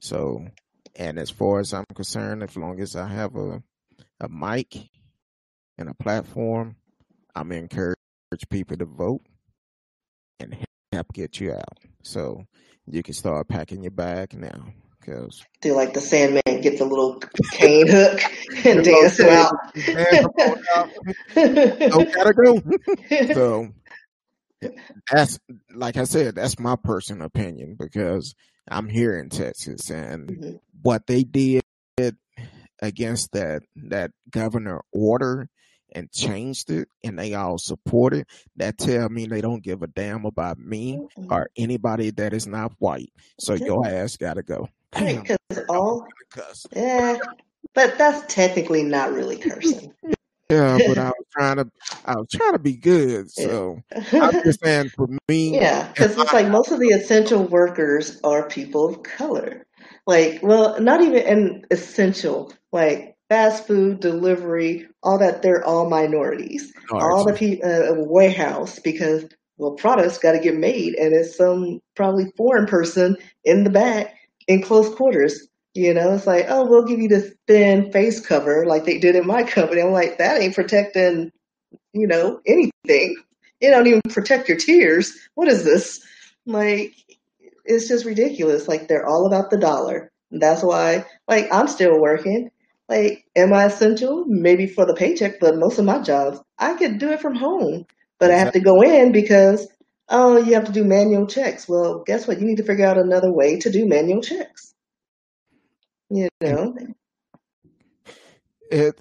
So, and as far as I'm concerned, as long as I have a a mic and a platform, I'm encourage people to vote and help get you out. So you can start packing your bag now. Cause do like the Sandman get the little cane hook and dance out. Don't gotta go. so that's like I said, that's my personal opinion because I'm here in Texas and mm-hmm. what they did against that that governor order and changed it and they all support it. That tell me they don't give a damn about me mm-hmm. or anybody that is not white. So your ass gotta go. Because all yeah but that's technically not really cursing. Yeah, but I was trying to, I was trying to be good. So I'm just saying for me, yeah, because it's I, like most of the essential workers are people of color. Like, well, not even an essential, like fast food delivery, all that. They're all minorities. all the people uh, warehouse because well, products got to get made, and it's some probably foreign person in the back in close quarters you know, it's like, oh, we'll give you this thin face cover like they did in my company. I'm like, that ain't protecting, you know, anything. It don't even protect your tears. What is this? Like, it's just ridiculous. Like, they're all about the dollar. That's why, like, I'm still working. Like, am I essential? Maybe for the paycheck, but most of my jobs, I could do it from home. But I have to go in because, oh, you have to do manual checks. Well, guess what? You need to figure out another way to do manual checks. You know, it.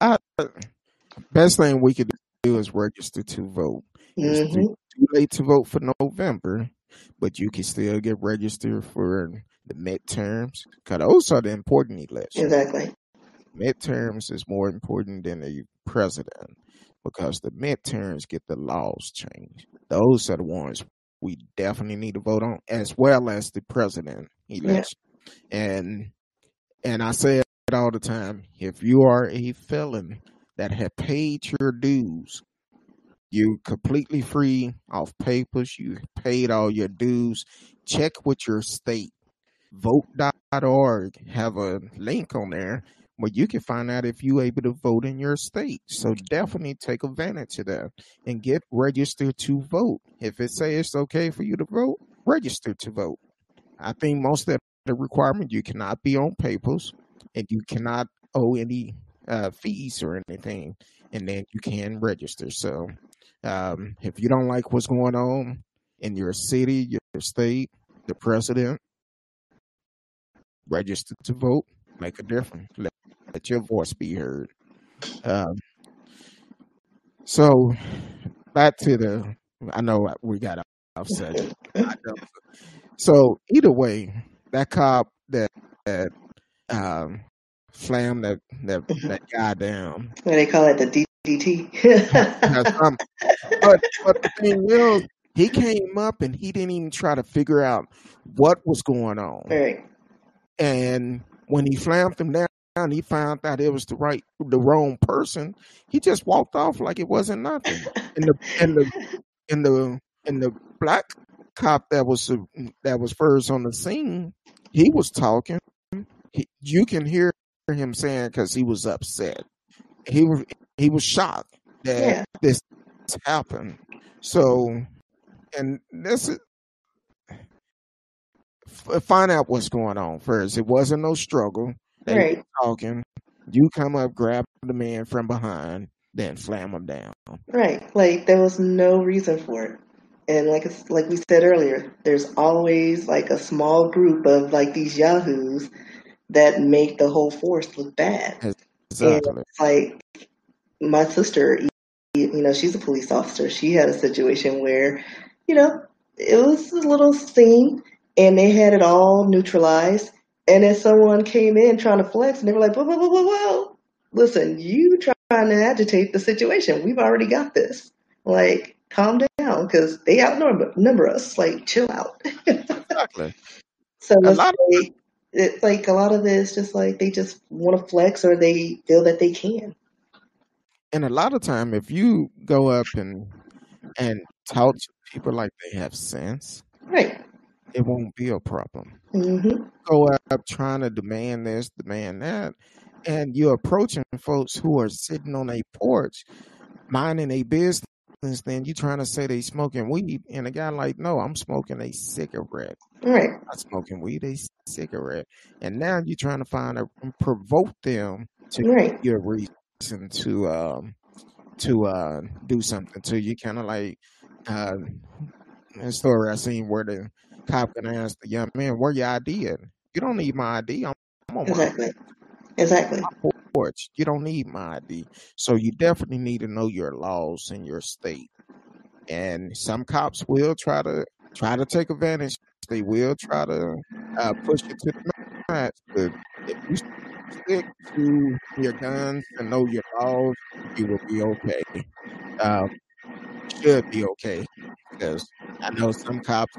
I, best thing we could do is register to vote. It's too, mm-hmm. too late to vote for November, but you can still get registered for the midterms because those are the important elections. Exactly. Midterms is more important than the president because the midterms get the laws changed. Those are the ones we definitely need to vote on, as well as the president election. Yeah. And and I say it all the time: if you are a felon that have paid your dues, you completely free off papers. You paid all your dues. Check with your state. Vote.org have a link on there where you can find out if you're able to vote in your state. So definitely take advantage of that and get registered to vote. If it says it's okay for you to vote, register to vote. I think most of the requirement you cannot be on papers and you cannot owe any uh, fees or anything, and then you can register. So um, if you don't like what's going on in your city, your state, the president, register to vote, make a difference. Let let your voice be heard. Um, so back to the, I know we got off subject. so either way, that cop that that um, slammed that that that guy down. What they call it the DDT. but but the thing is, he came up and he didn't even try to figure out what was going on. Right. And when he slammed him down, and he found out it was the right the wrong person, he just walked off like it wasn't nothing. And the and the and the and the black cop that was that was first on the scene, he was talking. He, you can hear him saying because he was upset. He was he was shocked that yeah. this happened. So, and this is find out what's going on first. It wasn't no struggle. They right. talking. You come up, grab the man from behind, then slam him down. Right. Like there was no reason for it. And like like we said earlier, there's always like a small group of like these yahoos that make the whole force look bad. Exactly. Like my sister, you know, she's a police officer. She had a situation where, you know, it was a little scene and they had it all neutralized and then someone came in trying to flex, and they were like, "Whoa, whoa, whoa, whoa, whoa! Listen, you trying to agitate the situation? We've already got this. Like, calm down, because they outnumber us. Like, chill out." exactly. so it's like, of- it's like a lot of this, just like they just want to flex, or they feel that they can. And a lot of time, if you go up and and talk to people like they have sense, right? It won't be a problem. Mm-hmm. Go up trying to demand this, demand that, and you're approaching folks who are sitting on a porch minding a business. Then you're trying to say they smoking weed, and the guy like, no, I'm smoking a cigarette. Right. I'm smoking weed, a cigarette. And now you're trying to find a provoke them to Right. your reason to um to uh do something to you. Kind of like uh a story I seen where the cop can ask the young man, "Where your ID at? You don't need my ID. I'm, I'm on my Exactly. Exactly. porch. You don't need my ID. So you definitely need to know your laws in your state. And some cops will try to try to take advantage. They will try to uh, push you to the max. But if you stick to your guns and know your laws, you will be okay. Um, should be okay because I know some cops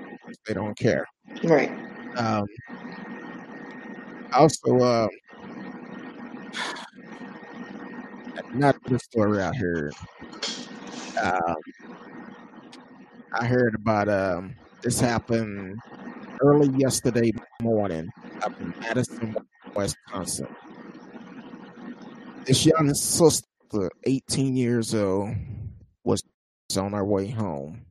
they don't care. Right. Um, also, um, another story I heard. Um, I heard about um, this happened early yesterday morning up in Madison, Wisconsin. This young sister, 18 years old, was on our way home.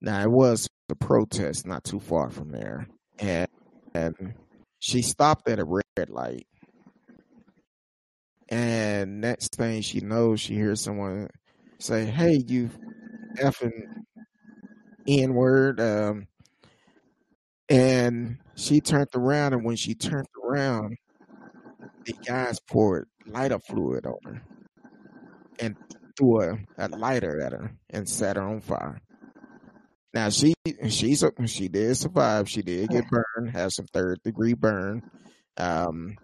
Now it was a protest not too far from there, and and she stopped at a red light. And next thing she knows, she hears someone say, "Hey, you effing n word!" Um, and she turned around, and when she turned around, the guys poured lighter fluid on her and threw a, a lighter at her and set her on fire. Now she she's a, she did survive. She did get burned, have some third degree burn. Um,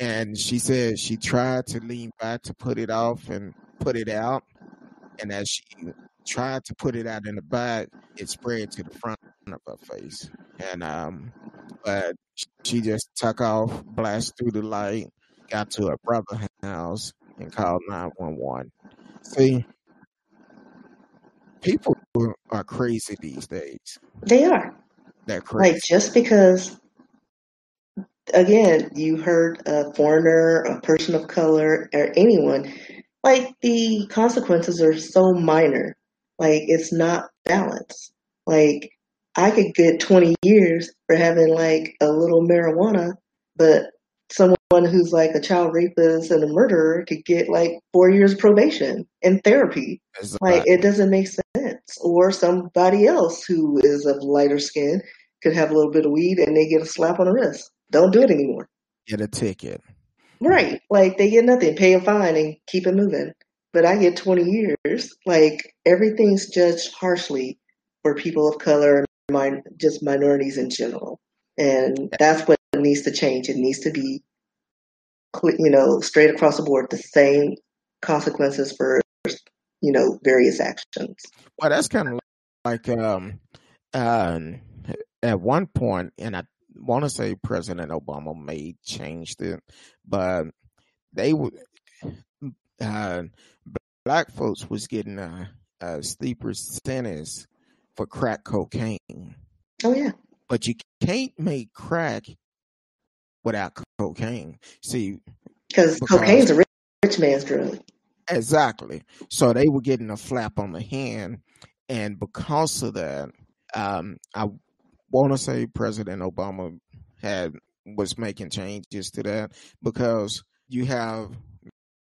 and she said she tried to lean back to put it off and put it out, and as she tried to put it out in the back, it spread to the front of her face. And um, but she just took off, blasted through the light, got to her brother's house, and one one. See, people are crazy these days. They are. They're crazy. Like just because again, you heard a foreigner, a person of color, or anyone, like the consequences are so minor. Like it's not balanced. Like I could get 20 years for having like a little marijuana, but someone who's like a child rapist and a murderer could get like four years probation and therapy. Like it doesn't make sense. Or somebody else who is of lighter skin could have a little bit of weed and they get a slap on the wrist. Don't do it anymore. Get a ticket. Right. Like they get nothing, pay a fine and keep it moving. But I get 20 years. Like everything's judged harshly for people of color and min- just minorities in general. And that's what needs to change. It needs to be, cle- you know, straight across the board, the same consequences for, you know, various actions. Well, that's kind of like um, um, at one point, and I want to say President Obama may changed it, but they would uh, black folks was getting a, a steeper sentence for crack cocaine, Oh, yeah. but you can't make crack without cocaine. See, Because cocaine's a rich, rich man's drug. Exactly. So they were getting a flap on the hand, and because of that, um, I want to say President Obama had was making changes to that because you have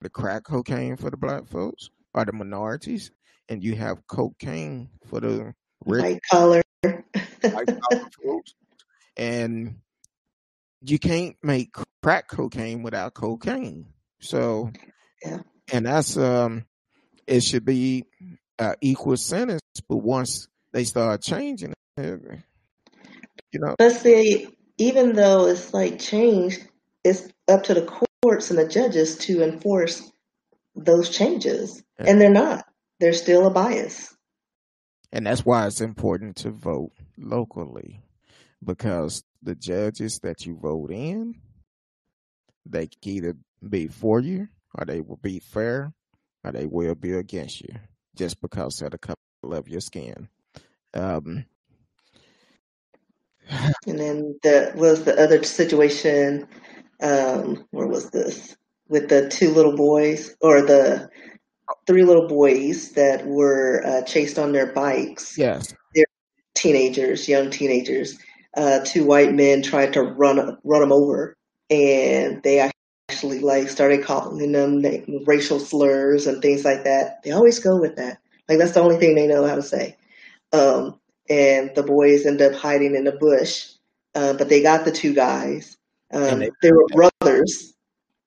the crack cocaine for the black folks or the minorities, and you have cocaine for the rich White collar. white collar folks, and you can't make crack cocaine without cocaine. So Yeah. and that's um it should be uh, equal sentence but once they start changing it you know But see, even though it's like changed, it's up to the courts and the judges to enforce those changes. And they're not. They're still a bias. and that's why it's important to vote locally because the judges that you vote in they can either be for you or they will be fair or they will be against you just because of the color of your skin um And then the was the other situation. Um, where was this with the two little boys or the three little boys that were uh, chased on their bikes? Yes. They're teenagers, young teenagers. Uh, two white men tried to run run them over, and they actually like started calling them racial slurs and things like that. They always go with that. Like that's the only thing they know how to say. Um, and the boys end up hiding in the bush, uh, but they got the two guys. Um, they, they, were brothers,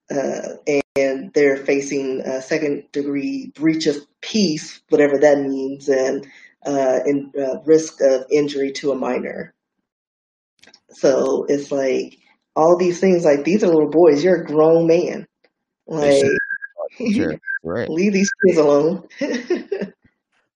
uh, and they're facing a second degree breach of peace, whatever that means, and uh, in uh, risk of injury to a minor. So it's like all these things. Like these are little boys. You're a grown man. Like sure. right. leave these kids alone.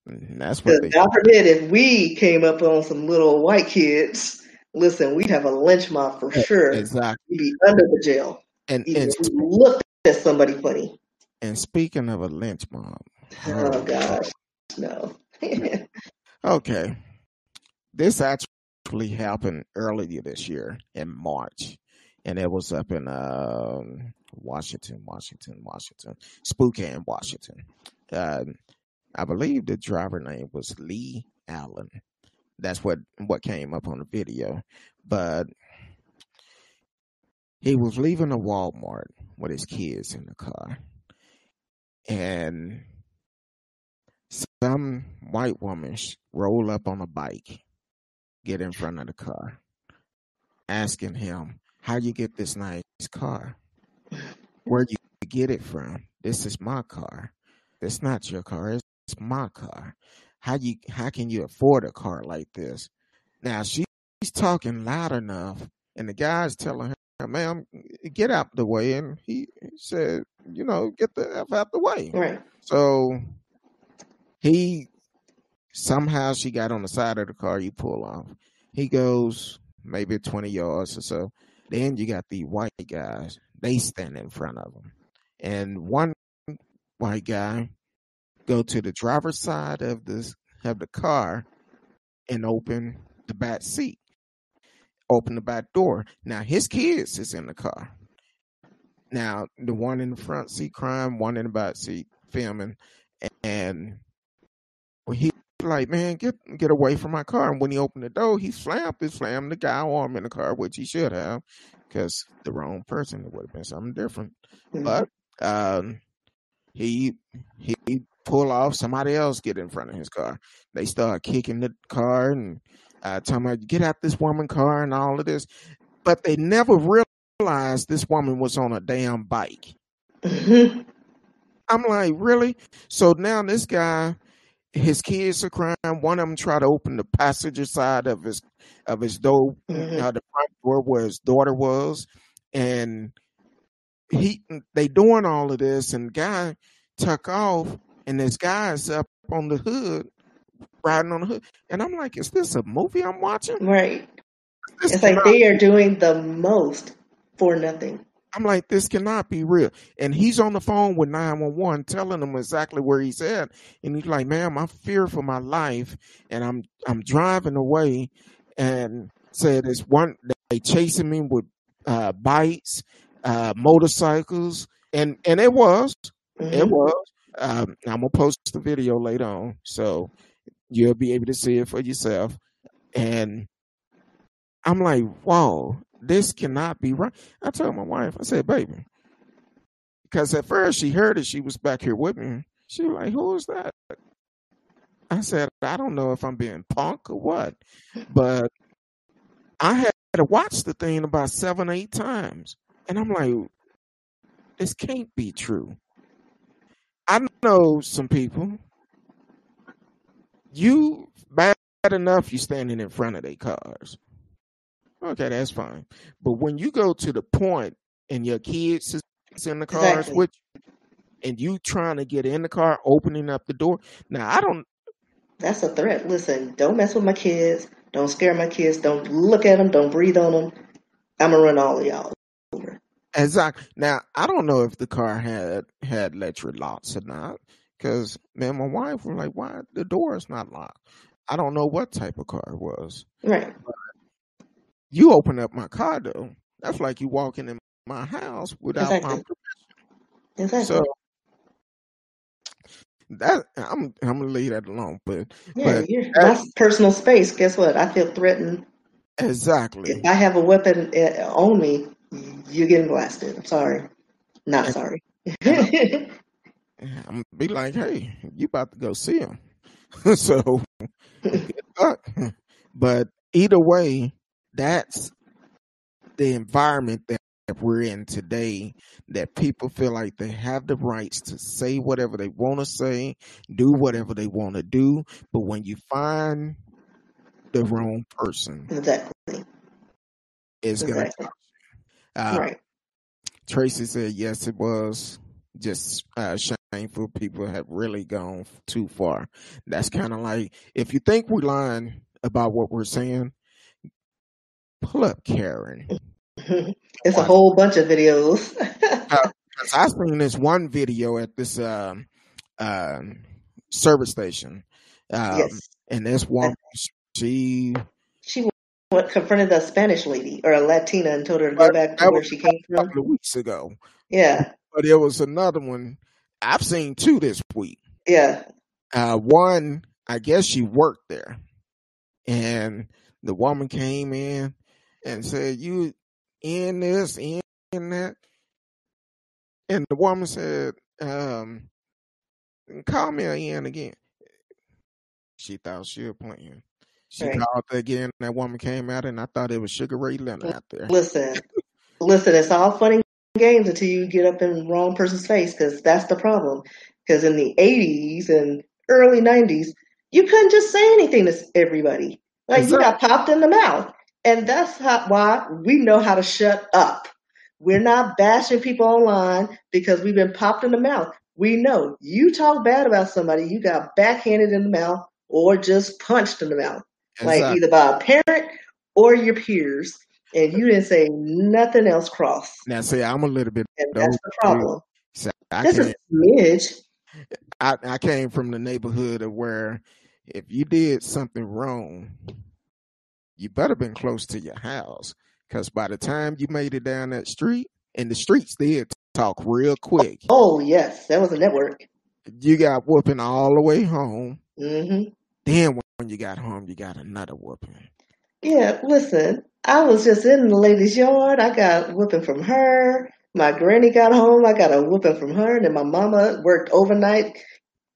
That's what. God forbid if we came up on some little white kids. Listen, we'd have a lynch mob for sure. Exactly. We'd be under the jail. And, and we looked at somebody funny. And speaking of a lynch mob. Oh, oh gosh, no. okay. This actually happened earlier this year in March. And it was up in uh, Washington, Washington, Washington, Spokane, Washington. Uh, I believe the driver name was Lee Allen. That's what what came up on the video. But he was leaving a Walmart with his kids in the car. And some white woman roll up on a bike, get in front of the car, asking him, How you get this nice car? Where you get it from? This is my car. It's not your car. It's my car. How you how can you afford a car like this? Now she's talking loud enough, and the guy's telling her, "Ma'am, get out the way." And he, he said, "You know, get the f out the way." Right. So he somehow she got on the side of the car. You pull off. He goes maybe twenty yards or so. Then you got the white guys. They stand in front of him, and one white guy go to the driver's side of the of the car and open the back seat. Open the back door. Now his kids is in the car. Now the one in the front seat crying, one in the back seat filming, and like, man, get get away from my car. And when he opened the door, he slammed he slammed the guy arm in the car, which he should have, because the wrong person. It would have been something different. Mm-hmm. But um, he he pull off, somebody else get in front of his car. They start kicking the car and uh, telling him, get out this woman car and all of this. But they never realized this woman was on a damn bike. Mm-hmm. I'm like, really? So now this guy, his kids are crying. One of them try to open the passenger side of his of his door, mm-hmm. uh, the front door where his daughter was, and he they doing all of this, and guy tuck off and this guy's up on the hood, riding on the hood. And I'm like, is this a movie I'm watching? Right. It's like they are doing the most for nothing. I'm like, this cannot be real. And he's on the phone with 911 telling them exactly where he's at. And he's like, ma'am, I fear for my life. And I'm I'm driving away and said it's one they chasing me with uh bikes, uh motorcycles, and and it was. Mm-hmm. It was. Um, I'm gonna post the video later on, so you'll be able to see it for yourself. And I'm like, whoa, this cannot be right. I told my wife, I said, baby, because at first she heard it, she was back here with me. She was like, who is that? I said, I don't know if I'm being punk or what, but I had to watch the thing about seven, eight times. And I'm like, this can't be true. I know some people. You bad enough you standing in front of their cars. Okay, that's fine. But when you go to the point and your kids is in the cars exactly. with you, and you trying to get in the car, opening up the door. Now I don't. That's a threat. Listen, don't mess with my kids. Don't scare my kids. Don't look at them. Don't breathe on them. I'm gonna run all of y'all over. Exactly. Now I don't know if the car had had electric locks or not, because man, my wife was like, "Why the door is not locked?" I don't know what type of car it was. Right. But You open up my car though. That's like you walking in my house without Exactly. my Exactly. so that I'm I'm gonna leave that alone. But yeah, but you're, that, my personal space. Guess what? I feel threatened. If exactly. I have a weapon uh, on me, you're getting blasted. I'm sorry. Not sorry. I'm, gonna be like, hey, you about to go see him. so good luck. But either way, that's the environment that we're in today that people feel like they have the rights to say whatever they want to say, do whatever they want to do. But when you find the wrong person, exactly. it's going to Exactly. uh, Right. Tracy said, yes, it was just uh, shameful. People have really gone too far. That's kind of like if you think we're lying about what we're saying, pull up Karen. it's a whole bunch of videos. Uh, 'cause I seen this one video at this um, um, service station, um, yes. and this woman, she She confronted a Spanish lady or a Latina and told her to go back to where she came from. couple of weeks ago. Yeah. But there was another one I've seen two this week. Yeah. Uh, one, I guess she worked there, and the woman came in and said, "You in this, in that," and the woman said, um, "Call me in again." She thought she was playing. She Right. called again. That woman came out, and I thought it was Sugar Ray Leonard out there. Listen, listen, it's all funny games until you get up in the wrong person's face because that's the problem. Because in the 80s and early 90s, you couldn't just say anything to everybody. Like you got popped in the mouth. And that's how, why we know how to shut up. We're not bashing people online because we've been popped in the mouth. We know you talk bad about somebody, you got backhanded in the mouth or just punched in the mouth like either by a parent or your peers, and you didn't say nothing else cross. Now, see, I'm a little bit And that's the problem. So I This came, is smidge. I, I came from the neighborhood of where if you did something wrong, you better been close to your house. Because by the time you made it down that street, and the streets did talk real quick, Oh yes, that was a network. you got whooping all the way home. Mm-hmm. Then when you got home, you got another whooping. Yeah, listen, I was just in the lady's yard. I got whooping from her. My granny got home. I got a whooping from her. And then my mama worked overnight,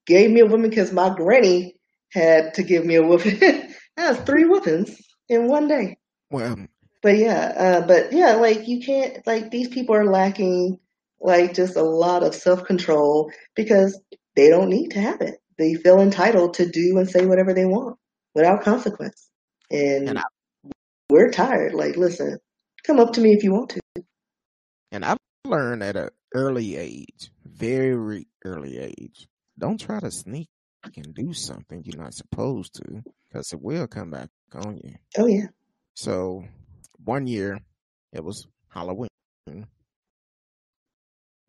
gave me a whooping because my granny had to give me a whooping. that was three whoopings in one day. Well, But yeah, uh, but yeah, like you can't like these people are lacking like just a lot of self control because they don't need to have it. They feel entitled to do and say whatever they want without consequence. and And I we're tired. Like, listen, come up to me if you want to. and I've learned at an early age, very early age, don't try to sneak and do something you're not supposed to, because it will come back on you. Oh yeah. So one year, it was Halloween.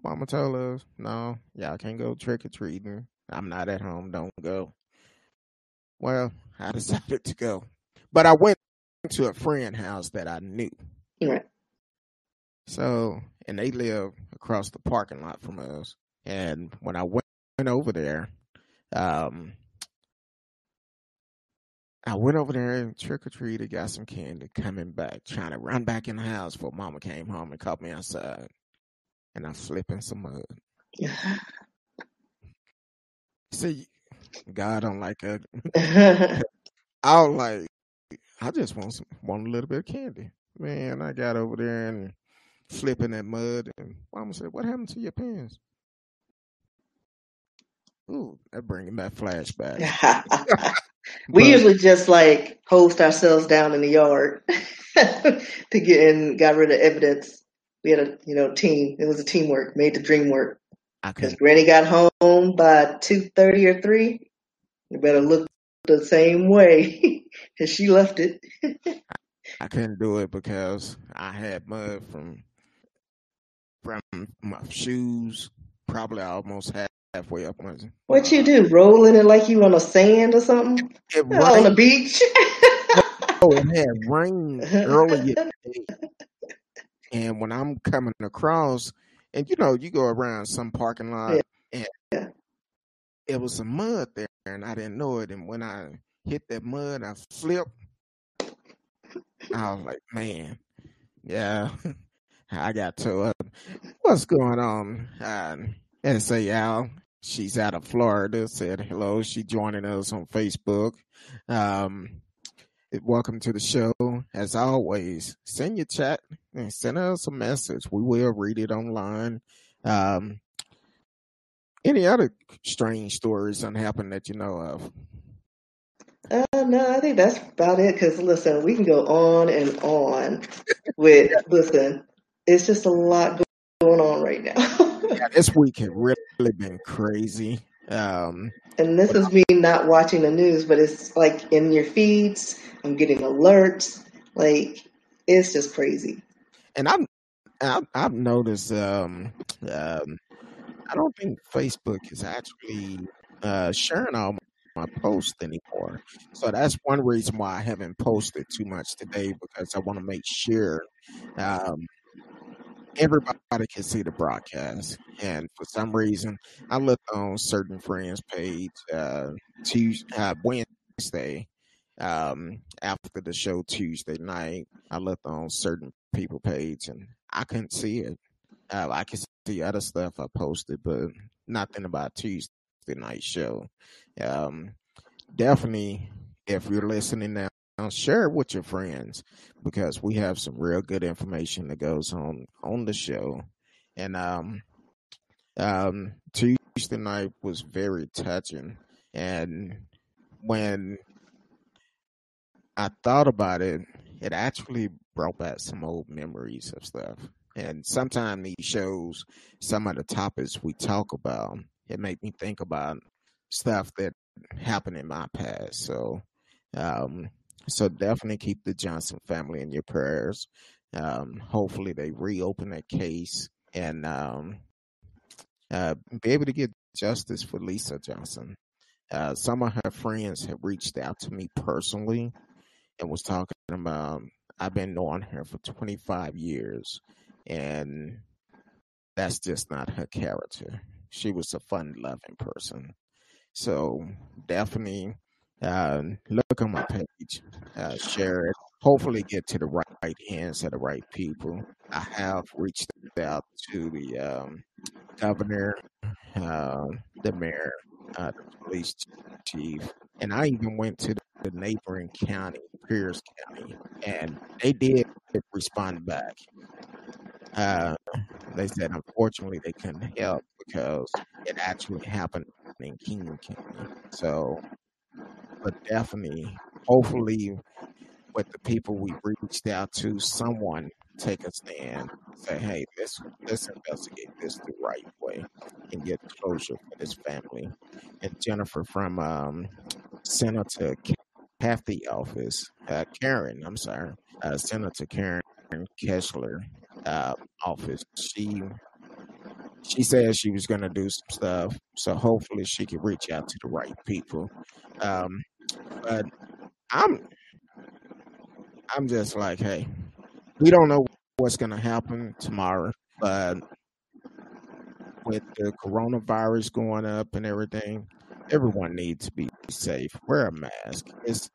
Mama told us, no, y'all can't go trick or treating. I'm not at home. Don't go. Well, I decided to go. But I went to a friend house that I knew. Right. So, and they live across the parking lot from us. And when I went over there, um, I went over there and trick or treated, got some candy, coming back, trying to run back in the house before mama came home and caught me outside. And I'm in some mud. See, God don't like ugly. I was like, I just want some, want a little bit of candy. Man, I got over there and slipped in that mud, and Mama said, "What happened to your pants?" Ooh, that bringing back flashback. we But usually just like host ourselves down in the yard to get in, got rid of evidence. We had a you know team. It was a teamwork, made the dream work. Because. Granny got home by two thirty or three. You better look the same way because she left it. I couldn't do it because I had mud from from my shoes, probably I almost halfway up. What you Uh, do? Rolling it like you on a sand or something? it On the beach? it had rained earlier. And when I'm coming across, and you know, you go around some parking lot Yeah. and it was some mud there, and I didn't know it. And when I hit that mud, I slipped. I was like, man, yeah, I got to it. What's going on? Uh, and say Al, she's out of Florida. Said hello. She joining us on Facebook. Um, welcome to the show. As always, send your chat and send us a message. We will read it online. Um, any other strange stories that happened that you know of? Uh, no, I think that's about it. Because listen, we can go on and on with listen. It's just a lot going on right now. Yeah, this week had really been crazy. Um, and this is me not watching the news, but it's like in your feeds. I'm getting alerts. Like it's just crazy. and I'm, I've, I've noticed. Um, um, I don't think Facebook is actually uh, sharing all my posts anymore. So that's one reason why I haven't posted too much today because I want to make sure um, everybody can see the broadcast. And for some reason, I looked on certain friends' page uh, Tuesday, uh, Wednesday um, after the show Tuesday night. I looked on certain people page and I couldn't see it. Uh, I can see other stuff I posted, but nothing about Tuesday night show. Um, definitely, if you're listening now, share it with your friends because we have some real good information that goes on on the show. And um, um, Tuesday night was very touching, and when I thought about it, it actually brought back some old memories of stuff. And sometimes these shows, some of the topics we talk about, it make me think about stuff that happened in my past. So, um, so definitely keep the Johnson family in your prayers. Um, hopefully they reopen that case and um, uh, be able to get justice for Lisa Johnson. Uh, some of her friends have reached out to me personally and was talking about I've been knowing her for 25 years and that's just not her character. She was a fun loving person. So definitely uh, look on my page, uh, share it. Hopefully, get to the right, right hands of the right people. I have reached out to the um, governor, uh, the mayor, uh, the police chief, and I even went to the neighboring county, Pierce County, and they did respond back. Uh, they said unfortunately they couldn't help because it actually happened in King County. So but definitely, hopefully, with the people we reached out to, someone take a stand, say, "Hey, let's let's investigate this the right way and get closure for this family." And Jennifer from um, Senator Kathy office, uh, Karen, I'm sorry, uh, Senator Karen Kessler uh, office, she she said she was going to do some stuff, so hopefully she can reach out to the right people. Um, but I'm I'm just like, hey, we don't know what's going to happen tomorrow, but with the coronavirus going up and everything, everyone needs to be safe. Wear a mask. It's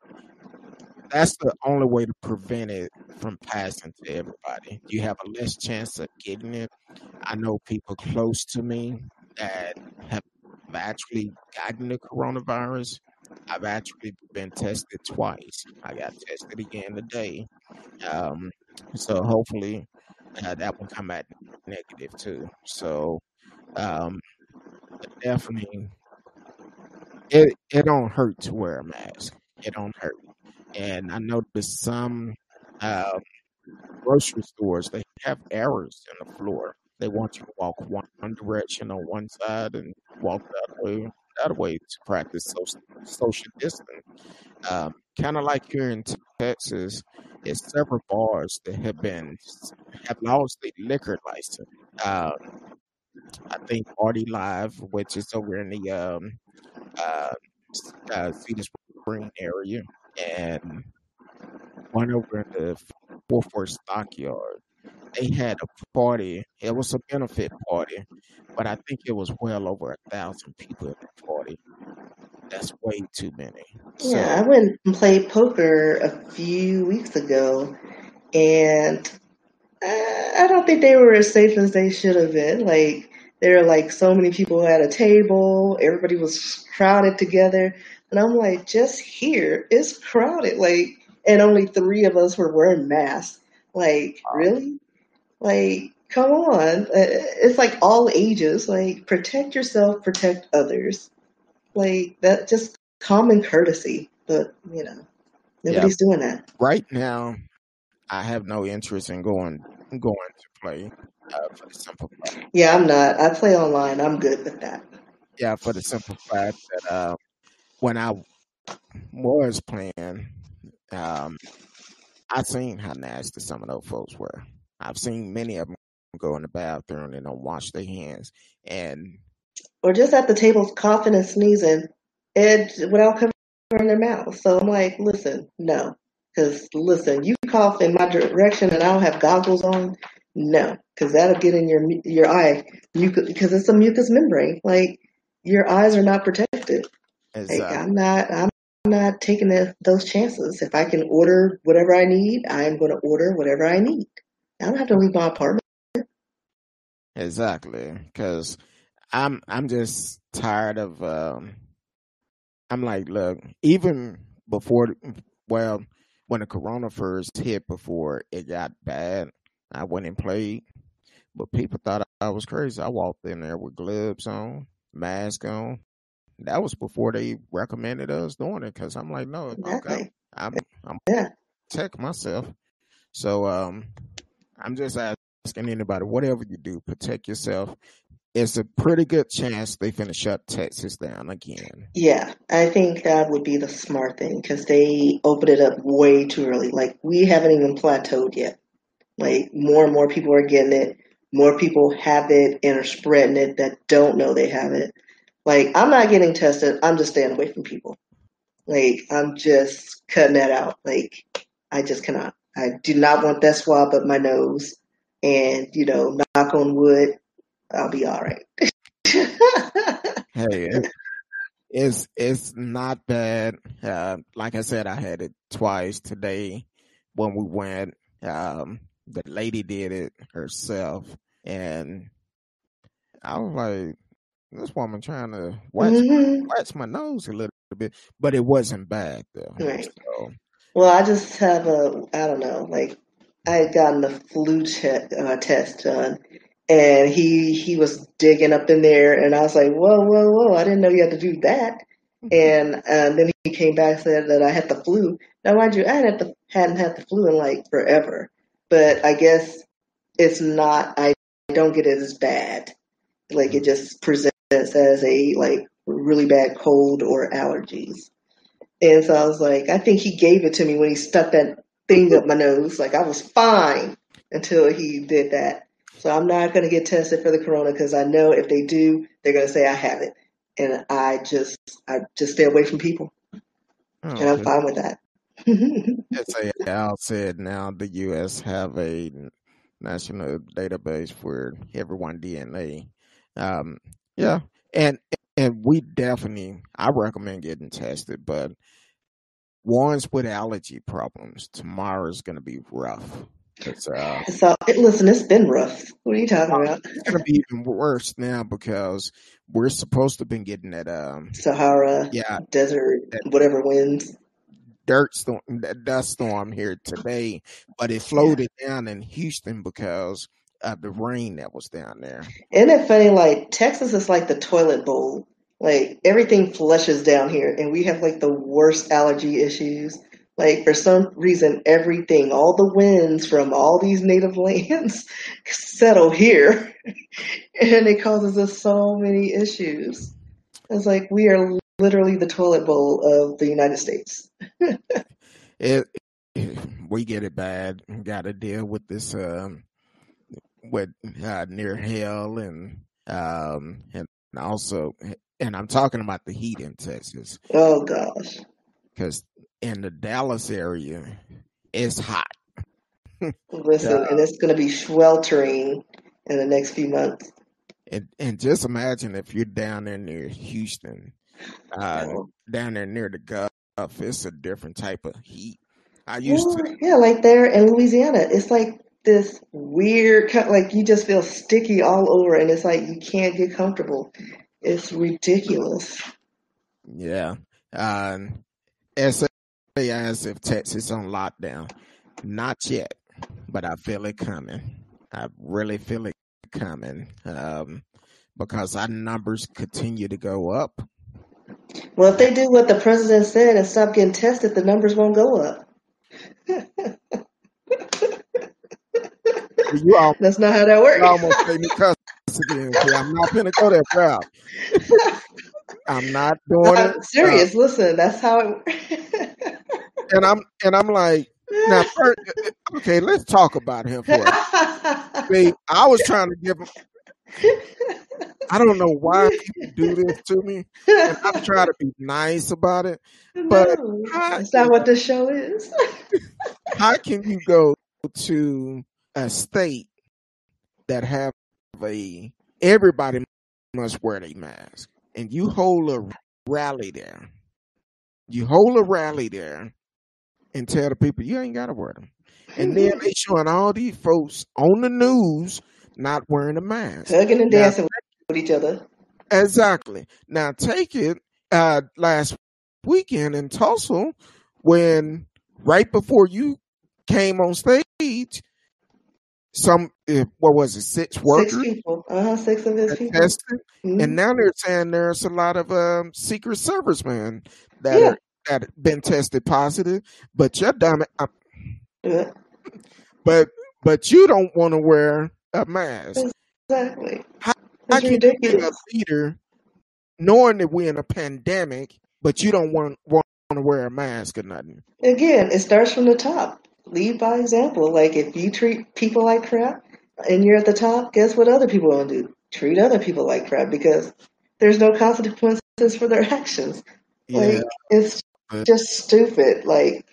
that's the only way to prevent it from passing to everybody. You have a less chance of getting it. I know people close to me that have actually gotten the coronavirus. I've actually been tested twice. I got tested again today. Um, so hopefully uh, that will come back negative too. So um, definitely, it it don't hurt to wear a mask. It don't hurt. And I noticed some uh, grocery stores they have errors in the floor. They want you to walk one direction on one side and walk that way that way to practice social social distance. Um, kind of like here in Texas, there's several bars that have been have lost their liquor license. Uh, I think Party Live, which is over in the um, uh, uh, Cedar Spring area, and one over in the Worth Stockyard. They had a party. It was a benefit party, but I think it was well over a thousand people at the party. That's way too many. So, yeah, I went and played poker a few weeks ago, and uh, I don't think they were as safe as they should have been. Like there are like so many people at a table, everybody was crowded together, and I'm like, just here, it's crowded. Like, and only three of us were wearing masks. Like, really? Like, come on. Uh, it's like all ages. Like, protect yourself, protect others. Like that, just common courtesy. But you know, nobody's yeah. doing that right now. I have no interest in going going to play uh, for the simple fact. Yeah, I'm not. I play online. I'm good with that. Yeah, for the simple fact that uh, when I was playing, um, I seen how nasty some of those folks were. I've seen many of them go in the bathroom and don't wash their hands, and or just at the table coughing and sneezing, and without covering their mouth. So I'm like, listen, no, because listen, you cough in my direction and I don't have goggles on. No, because that'll get in your your eye. Because it's a mucous membrane. Like your eyes are not protected. Like, I'm not. I'm not taking the, those chances. If I can order whatever I need, I am going to order whatever I need. I don't have to leave my apartment. Exactly, because I'm I'm just tired of. Um, I'm like, look, even before, well, when the corona first hit, before it got bad, I went and played, but people thought I was crazy. I walked in there with gloves on, mask on. That was before they recommended us doing it because I'm like, no, exactly. okay, I'm I'm yeah. check myself. So um, I'm just asking anybody, whatever you do, protect yourself. It's a pretty good chance they finna shut Texas down again. Yeah, I think that would be the smart thing because they opened it up way too early. Like we haven't even plateaued yet. Like more and more people are getting it. More people have it and are spreading it that don't know they have it. Like I'm not getting tested. I'm just staying away from people. Like I'm just cutting that out. Like I just cannot. I do not want that swab up my nose. And you know, knock on wood, I'll be all right. hey, it's it's not bad. Uh, like I said, I had it twice today when we went. Um, the lady did it herself, and I was like, "This woman trying to wax mm-hmm. my, wax my nose a little bit," but it wasn't bad though. Right. So, well, I just have a I don't know, like I had gotten the flu uh, test done, and he he was digging up in there, and I was like, "Whoa, whoa, whoa! I didn't know you had to do that." Mm-hmm. And um, then he came back and said that I had the flu. Now, mind you, I hadn't, hadn't had the flu in like forever but I guess it's not. I don't get it as bad. Like it just presents as a like really bad cold or allergies. And so I was like, I think he gave it to me when he stuck that thing up my nose. Like I was fine until he did that. So I'm not going to get tested for the corona because I know if they do, they're going to say I have it, and I just I just stay away from people, oh, and I'm fine with that. As Al said, now the U.S. have a national database for everyone DNA. Um, yeah, and and we definitely, I recommend getting tested, but ones with allergy problems, tomorrow is going to be rough. It's, uh, so listen, it's been rough. What are you talking about? It's gonna be even worse now because we're supposed to have been getting that um Sahara, yeah, desert, that, whatever winds dirt storm, that dust storm here today, but it floated yeah. down in Houston because of the rain that was down there. Isn't it funny? Like Texas is like the toilet bowl. Like everything flushes down here, and we have like the worst allergy issues. Like for some reason, everything, all the winds from all these native lands settle here, and it causes us so many issues. It's like we are literally the toilet bowl of the United States. it, we get it bad. Got to deal with this um, with uh, near hell and um, and also and I'm talking about the heat in Texas. Oh gosh. Because in the Dallas area, it's hot. Listen, and it's going to be sweltering in the next few months. And and just imagine if you're down there near Houston, uh, Oh. down there near the Gulf, it's a different type of heat. I used Well, to, yeah, like there in Louisiana, it's like this weird, like you just feel sticky all over, and it's like you can't get comfortable. It's ridiculous. yeah. SA as if Texas on lockdown, not yet, but I feel it coming. I really feel it coming um, because our numbers continue to go up. Well, if they do what the president said and stop getting tested, the numbers won't go up. You That's not how that you works. almost made me cuss again. Okay, I'm not gonna go that route. I'm not doing it. I'm serious. Listen, that's how it works. and I'm and I'm like, now, first, okay, let's talk about him for. A, see, I was trying to give him. I don't know why people do this to me, and I'm trying to be nice about it. But no, that's not what the show is. how can you go to a state that have a everybody must wear a mask, and you hold a rally there, you hold a rally there, and tell the people you ain't gotta wear them, and then they showing all these folks on the news not wearing a mask. Hugging and Now, dancing with each other. Exactly. Now take it uh last weekend in Tulsa when right before you came on stage, some uh, what was it, six workers Six people. Uh huh. Six of his people. tested, Mhm. and now they're saying there's a lot of um, secret servicemen that Yeah. are that have been tested positive, but you're dumb. uh, Yeah, But but you don't want to wear a mask. Exactly. How It's can you be a leader knowing that we're in a pandemic, but you don't want want to wear a mask or nothing? Again, it starts from the top. Lead by example. Like if you treat people like crap and you're at the top, guess what other people will do? Treat other people like crap because there's no consequences for their actions. Yeah, Like it's just stupid. Like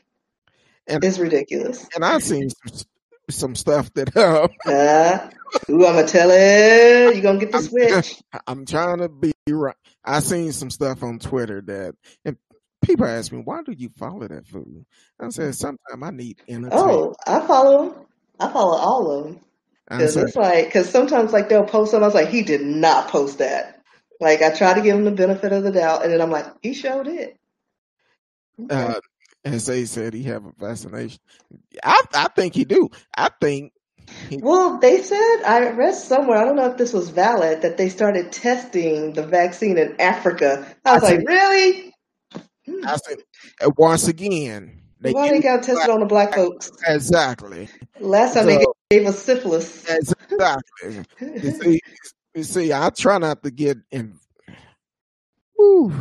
and it's ridiculous. and I've seen some some stuff that uh, Uh, ooh, I'm gonna tell it. You gonna get the I'm switch? I'm trying to be right. I seen some stuff on Twitter that and people ask me why do you follow that food? I said sometimes I need entertainment. Oh, I follow them. I follow all of them. Cause it's like, cause sometimes like they'll post something. I was like, he did not post that. Like I try to give him the benefit of the doubt, and then I'm like, he showed it. Okay. uh, as they said he have a vaccination. I I think he do. I think he Well, they said I read somewhere. I don't know if this was valid that they started testing the vaccine in Africa. I I was said like, really? Hmm. I said uh, once again they Why they got tested on the black folks? exactly. Last time they gave us syphilis. exactly. You see, you see, I try not to get in. Whew,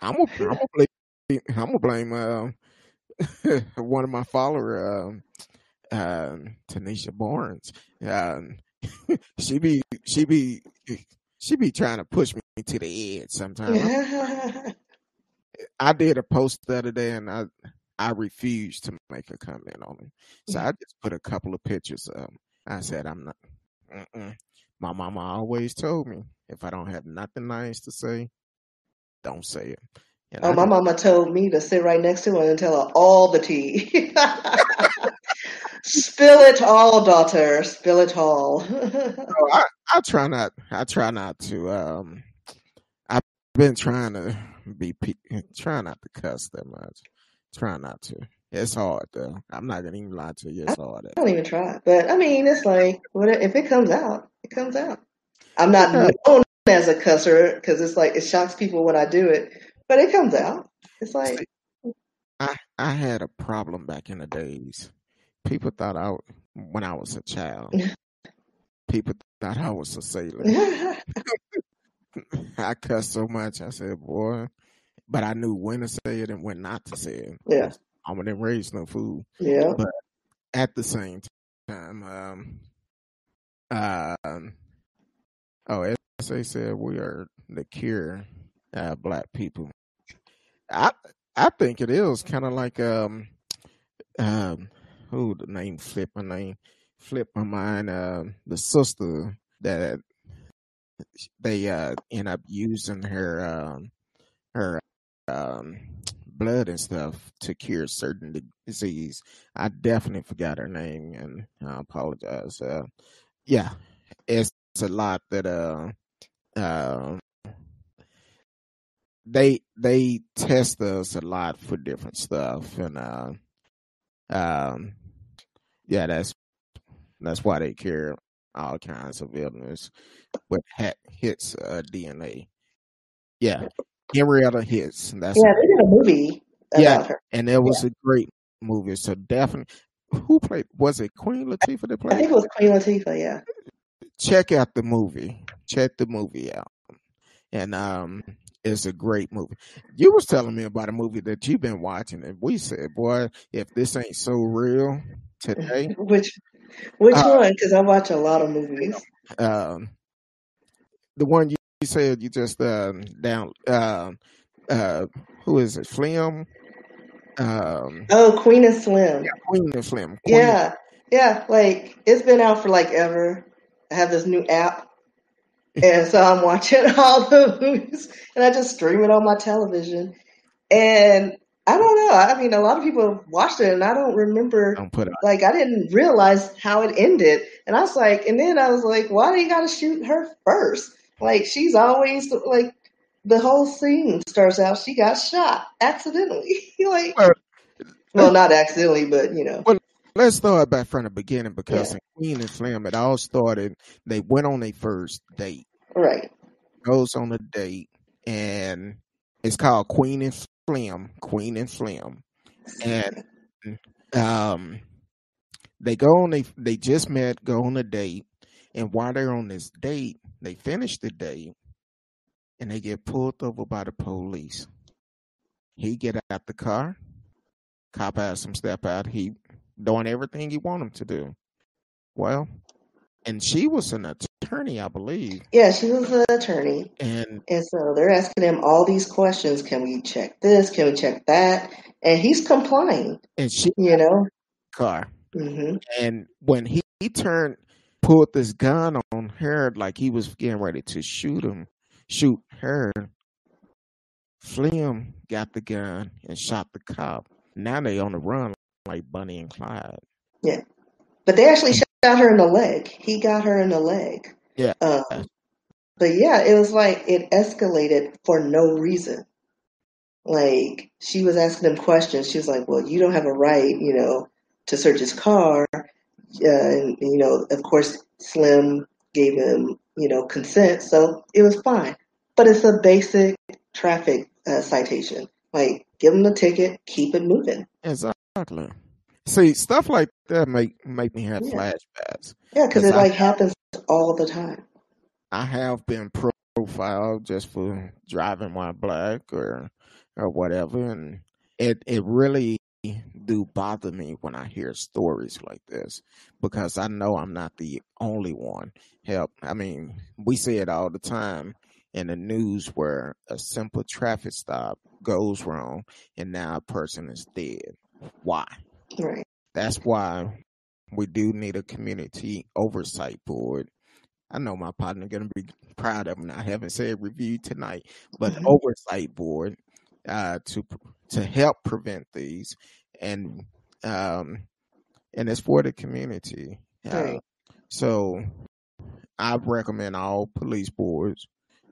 I'm gonna, I'm gonna blame, I'm gonna blame uh, one of my follower, um, uh, Tanisha Barnes. Um, she be, she be, she be trying to push me to the edge sometimes. I'm- did a post the other day, and I, I refused to make a comment on it. So I just put a couple of pictures. Up. I said I'm not. Mm-mm. My mama always told me if I don't have nothing nice to say, don't say it. And oh, I my just, mama told me to sit right next to her and tell her all the tea. Spill it all, daughter. Spill it all. so I, I try not. I try not to. Um, I've been trying to be, pe- try not to cuss that much. Try not to. It's hard though. I'm not gonna even lie to you. I It's hard. I don't even try. But I mean, it's like, what if it comes out? It comes out. I'm not known as a cusser because it's like it shocks people when I do it, but it comes out. It's like, See, I I had a problem back in the days. People thought I when I was a child. People thought I was a sailor. I cussed so much. I said, "Boy," but I knew when to say it and when not to say it. yeah, I didn't raise no fool. yeah. But at the same time, um, um, oh, as they said, we are the cure, uh, black people. I I think it is kind of like um um who the name flip my name flip my mind. Uh, the sister that they uh end up using her um her um blood and stuff to cure certain disease. I definitely forgot her name and I apologize. Uh, yeah, it's a lot that uh, uh, they they test us a lot for different stuff and uh, um, yeah, that's that's why they cure all kinds of illness with hits uh, DNA. Yeah, Henrietta Hits. That's yeah, they did a movie. yeah, her. and it was yeah. a great movie. So definitely, who played? Was it Queen Latifah that played? I think it was Queen Latifah. Yeah. Check out the movie. Check the movie out, and um, it's a great movie. You was telling me about a movie that you've been watching, and we said, "Boy, if this ain't so real today." which, which uh, one? Because I watch a lot of movies. Um, the one you you said you just uh, down. Uh, uh, who is it? Slim. Um, oh, Queen of Slim. Yeah, Queen and Slim. Queen. Yeah, yeah. Like it's been out for like ever. I have this new app, and so I'm watching all the movies, and I just stream it on my television. And I don't know. I mean, a lot of people watched it, and I don't remember. Don't put it. Like I didn't realize how it ended, and I was like, and then I was like, why do you got to shoot her first? Like she's always like the whole scene starts out she got shot accidentally. like well, well, not accidentally, but you know. Well, let's start back from the beginning because yeah. in Queen and Slim it all started they went on a first date. Right. Goes on a date and it's called Queen and Slim. Queen and Slim. And um they go on they they just met, go on a date, and while they're on this date, they finish the day and they get pulled over by the police. He get out the car. Cop asks him step out. He doing everything he want him to do. Well, and she was an attorney, I believe. Yeah, she was an attorney. And and so they're asking him all these questions. Can we check this? Can we check that? And he's complying. And she, you know, car. Mm-hmm. And when he, he turned pulled this gun on her like he was getting ready to shoot him, shoot her. Slim got the gun and shot the cop. Now they on the run like Bonnie and Clyde. Yeah, but they actually shot her in the leg. He got her in the leg. Yeah. Um, but yeah, it was like it escalated for no reason. Like she was asking him questions. She was like, "Well, you don't have a right, you know, to search his car and you know, of course, Slim gave him, you know, consent, so it was fine. But it's a basic traffic uh, citation. Like, give him the ticket, keep it moving. Exactly. See, stuff like that make make me have yeah. flashbacks. Yeah, because it I, like happens all the time. I have been profiled just for driving while black or or whatever, and it it really do bother me when I hear stories like this because I know I'm not the only one. Help, I mean, we see it all the time in the news where a simple traffic stop goes wrong and now a person is dead. Why? Right. That's why we do need a community oversight board. I know my partner gonna be proud of me. I haven't said review tonight, but mm-hmm. oversight board uh, to to help prevent these, and um, and it's for the community. Uh, so I recommend all police boards,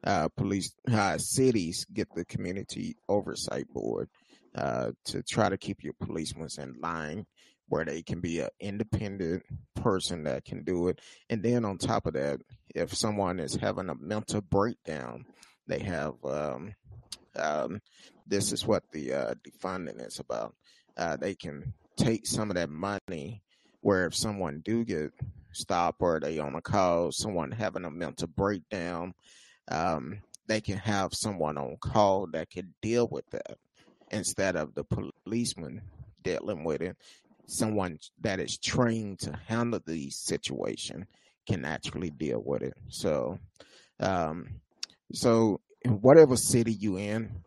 uh, police uh, cities get the community oversight board uh, to try to keep your policemen in line where they can be an independent person that can do it. And then on top of that, if someone is having a mental breakdown, they have um, um, this is what the uh, defunding is about. Uh, they can take some of that money where if someone do get stopped or they on a call, someone having a mental breakdown, um, they can have someone on call that can deal with that instead of the policeman dealing with it. Someone that is trained to handle the situation can actually deal with it. So, um, so whatever city you in,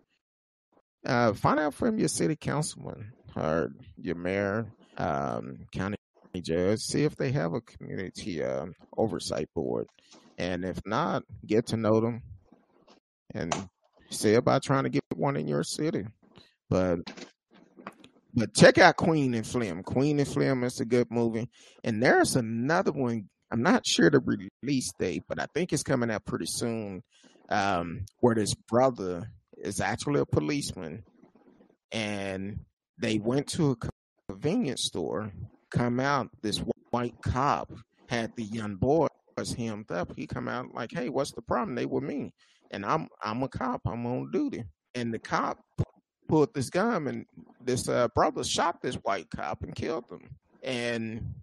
uh, find out from your city councilman or your mayor um, county judge, see if they have a community um, oversight board, and if not, get to know them and see about trying to get one in your city. But but check out Queen and Slim. Queen and Slim is a good movie, and there's another one. I'm not sure the release date, but I think it's coming out pretty soon. Um, where this brother is actually a policeman, and they went to a convenience store. Come out, this white cop had the young boy was hemmed up. He come out like, "Hey, what's the problem?" They were me, and I'm I'm a cop. I'm on duty, and the cop pulled this gun, and this uh, brother shot this white cop and killed him. And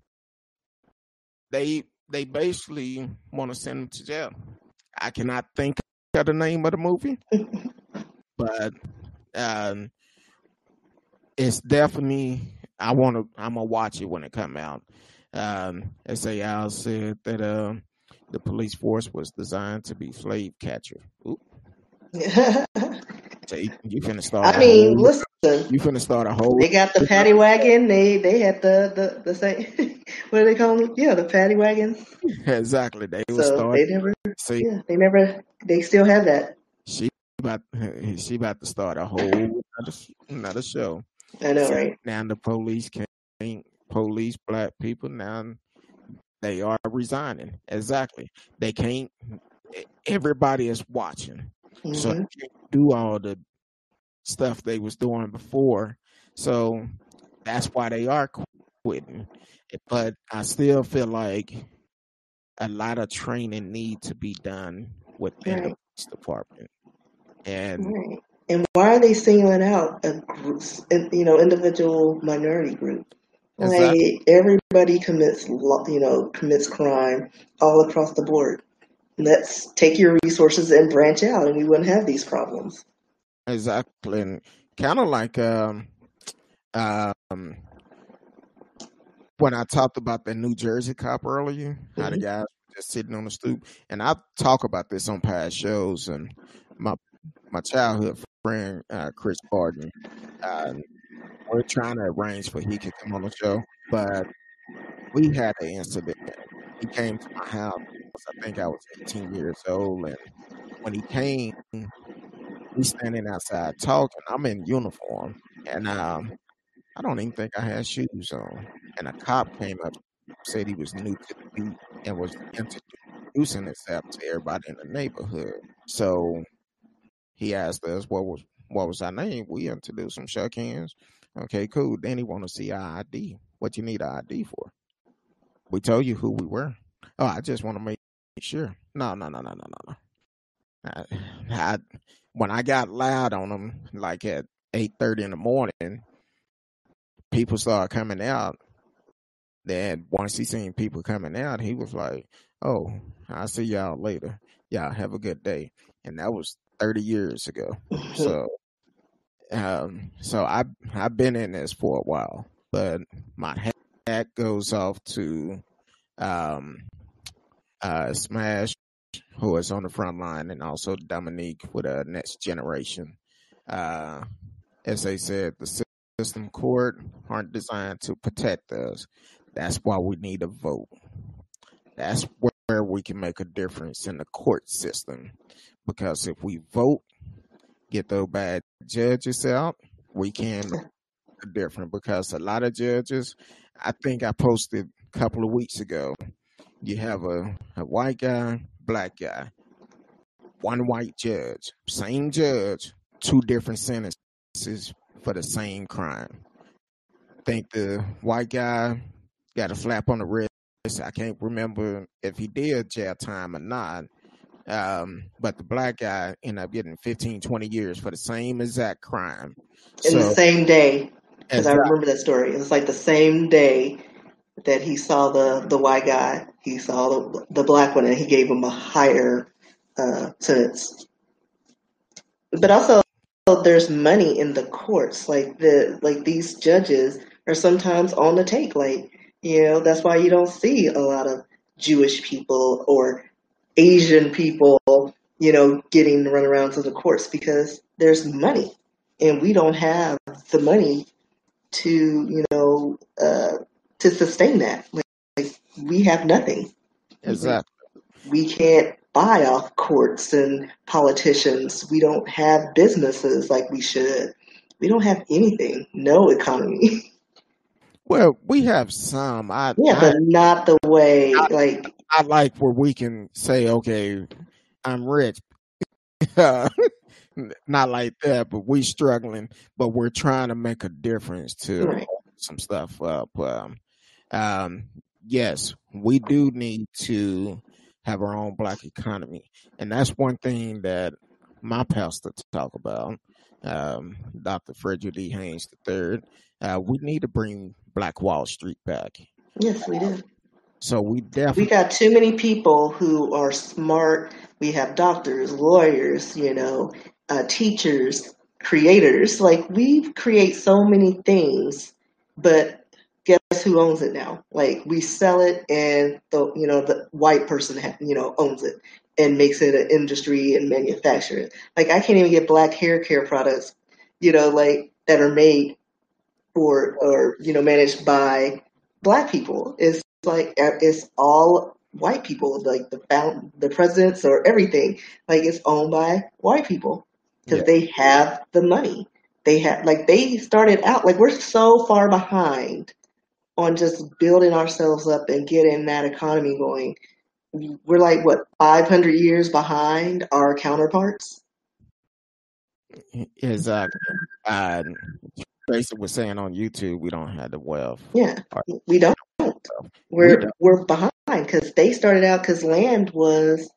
they they basically want to send him to jail. I cannot think of the name of the movie, but um, it's definitely I want to. I'm gonna watch it when it come out. Um, they said that uh, the police force was designed to be slave catcher. So you, you finna start. I mean, whole, listen. You finna start a whole. They got the paddy wagon. They they had the the the same. what do they call them? Yeah, the paddy wagons. exactly. They so start. They never. See, yeah, they never. They still have that. She about she about to start a whole another, another show. I know, right? Now the police can't police black people now. They are resigning. Exactly. They can't. Everybody is watching. Mm-hmm. So they can't do all the stuff they was doing before. So that's why they are quitting. But I still feel like a lot of training need to be done within right. the police department. And right. And why are they singling out a group, you know, individual minority group? Like everybody commits, you know, commits crime all across the board. Let's take your resources and branch out, and we wouldn't have these problems. Exactly, and kind of like um, um, when I talked about the New Jersey cop earlier, mm-hmm. how the guy just sitting on the stoop, and I talk about this on past shows, and my my childhood friend uh, Chris Barton. Uh, we're trying to arrange for he could come on the show, but we had an incident. He came to my house. I think I was 18 years old, and when he came, we standing outside talking. I'm in uniform, and um, I don't even think I had shoes on. And a cop came up, said he was new to the beat, and was introducing himself to everybody in the neighborhood. So he asked us what was what was our name. We introduced him, shook hands. Okay, cool. Then he want to see our ID. What you need our ID for? We told you who we were. Oh, I just want to make sure. No, no, no, no, no, no, no. I, I, when I got loud on him, like at eight thirty in the morning, people started coming out. Then once he seen people coming out, he was like, "Oh, I'll see y'all later. Y'all have a good day." And that was thirty years ago. so um, so I I've been in this for a while, but my hat goes off to um, uh, Smash, who is on the front line, and also Dominique with a next generation. Uh, as they said, the system court aren't designed to protect us. That's why we need a vote. That's where we can make a difference in the court system. Because if we vote get those bad judges out, we can different because a lot of judges, I think I posted a couple of weeks ago, you have a, a white guy, black guy, one white judge, same judge, two different sentences for the same crime. I think the white guy got a flap on the wrist. I can't remember if he did jail time or not, um, but the black guy ended up getting 15, 20 years for the same exact crime. In so, the same day. Because I remember that story. It was like the same day that he saw the, the white guy, he saw the, the black one, and he gave him a higher uh, sentence. But also, there's money in the courts. Like the like these judges are sometimes on the take. Like you know, that's why you don't see a lot of Jewish people or Asian people, you know, getting run around to the courts because there's money and we don't have the money to you know uh, to sustain that. Like, like we have nothing. Exactly. We can't buy off courts and politicians. We don't have businesses like we should. We don't have anything. No economy. Well, we have some. I yeah, I, but not the way like I like where we can say, okay, I'm rich. not like that, but we struggling, but we're trying to make a difference to right. some stuff up. Um, um, yes, we do need to have our own black economy, and that's one thing that my pastor talk about, um, Dr. Frederick D. Haynes III. Uh, we need to bring Black Wall Street back. Yes, we do. So we We got too many people who are smart. We have doctors, lawyers, you know, uh, teachers, creators. Like we create so many things, but guess who owns it now? Like we sell it, and the you know the white person ha- you know owns it and makes it an industry and manufacture it. Like I can't even get black hair care products, you know, like that are made for or you know managed by black people. It's like uh, it's all white people, like the found the presidents or everything. Like it's owned by white people because Yeah. they have the money. They have like they started out like we're so far behind on just building ourselves up and getting that economy going. We're like what 500 years behind our counterparts. exactly. Uh, Tracy was saying on YouTube, we don't have the wealth. Yeah, we don't. We We're don't. we're behind because they started out because land was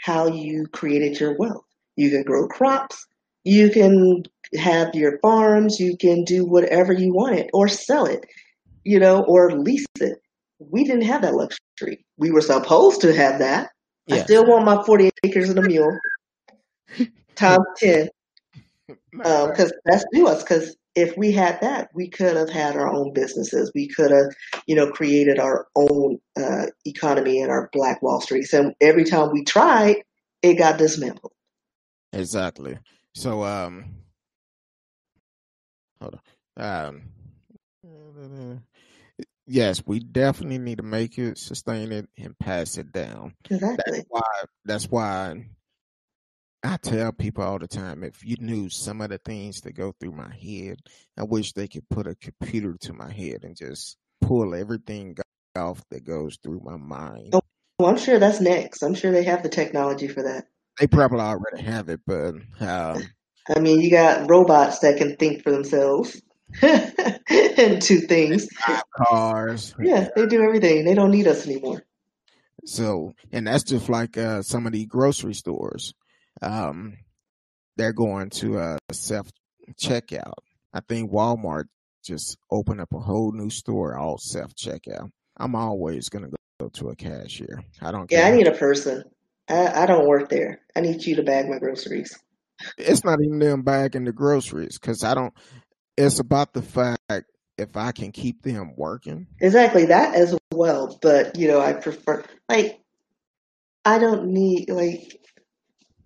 how you created your wealth. You can grow crops, you can have your farms, you can do whatever you want it or sell it, you know, or lease it. We didn't have that luxury. We were supposed to have that. I still want my 40 acres and a mule times 10 because that's due us. Because if we had that, we could have had our own businesses. We could have, you know, created our own uh, economy and our Black Wall Streets. And every time we tried, it got dismantled. Exactly. So, um, hold on. Um, yes, we definitely need to make it, sustain it, and pass it down. Exactly. That's why. That's why I tell people all the time. If you knew some of the things that go through my head, I wish they could put a computer to my head and just pull everything off that goes through my mind. Oh. Well, I'm sure that's next. I'm sure they have the technology for that. They probably already have it, but um, I mean, you got robots that can think for themselves and two things. cars. Yeah, they do everything. They don't need us anymore. So, and that's just like uh, some of the grocery stores. Um, they're going to uh, self checkout. I think Walmart just opened up a whole new store, all self checkout. I'm always gonna go to a cashier. I don't Yeah, I need a person. I, I don't work there. I need you to bag my groceries. It's not even them bagging the groceries because I don't. It's about the fact if I can keep them working. Exactly that as well. But you know, I prefer like I don't need like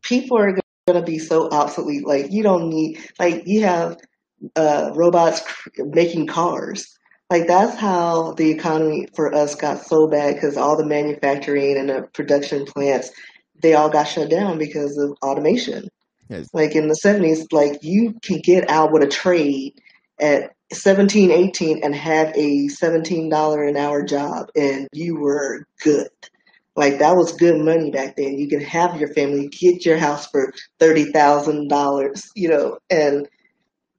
people are gonna be so obsolete. Like you don't need like you have uh, robots making cars. Like that's how the economy for us got so bad because all the manufacturing and the production plants they all got shut down because of automation. Yes. Like in the seventies, like you can get out with a trade at 17, 18 and have a seventeen dollar an hour job and you were good. Like that was good money back then. You can have your family, get your house for thirty thousand dollars, you know, and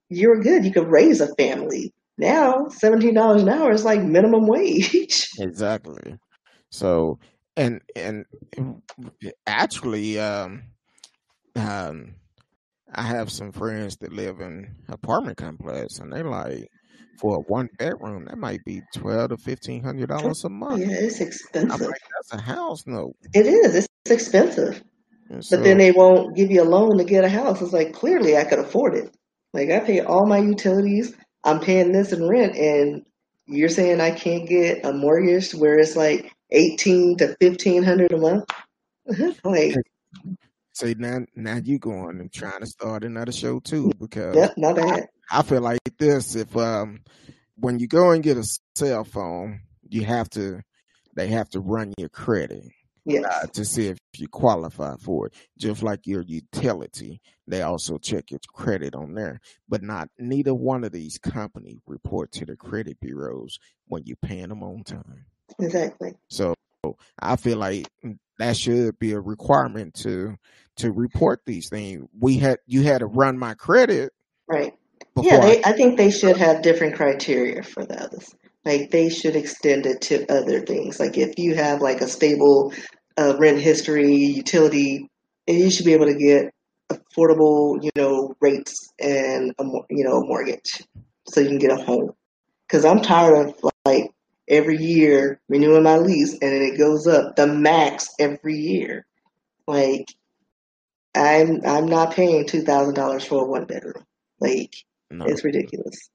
you were good. You could raise a family. Now seventeen dollars an hour is like minimum wage. Exactly. So, and and actually, um, um, I have some friends that live in apartment complex, and they like for a one bedroom that might be twelve to fifteen hundred dollars a month. yeah, it's I'm expensive. like, that's a house note. It is. It's expensive. And But then they won't give you a loan to get a house. It's like clearly I could afford it. Like I pay all my utilities. I'm paying this in rent, and you're saying I can't get a mortgage where it's like eighteen to fifteen hundred a month. like say now now you going and trying to start another show too because yep, not bad. I, I feel like this if um when you go and get a cell phone, you have to they have to run your credit yes. uh, to see if you qualify for it. Just like your utility, they also check your credit on there. But not neither one of these companies report to the credit bureaus when you're paying them on time. Exactly. So I feel like that should be a requirement to to report these things. We had you had to run my credit. Right. Yeah, they, I, I think they should have different criteria for those. Like they should extend it to other things. Like if you have like a stable uh, rent history, utility, and you should be able to get affordable, you know, rates and a you know a mortgage, so you can get a home. Because I'm tired of like every year renewing my lease and then it goes up the max every year. Like I'm I'm not paying two thousand dollars for a one bedroom. Like no. it's ridiculous.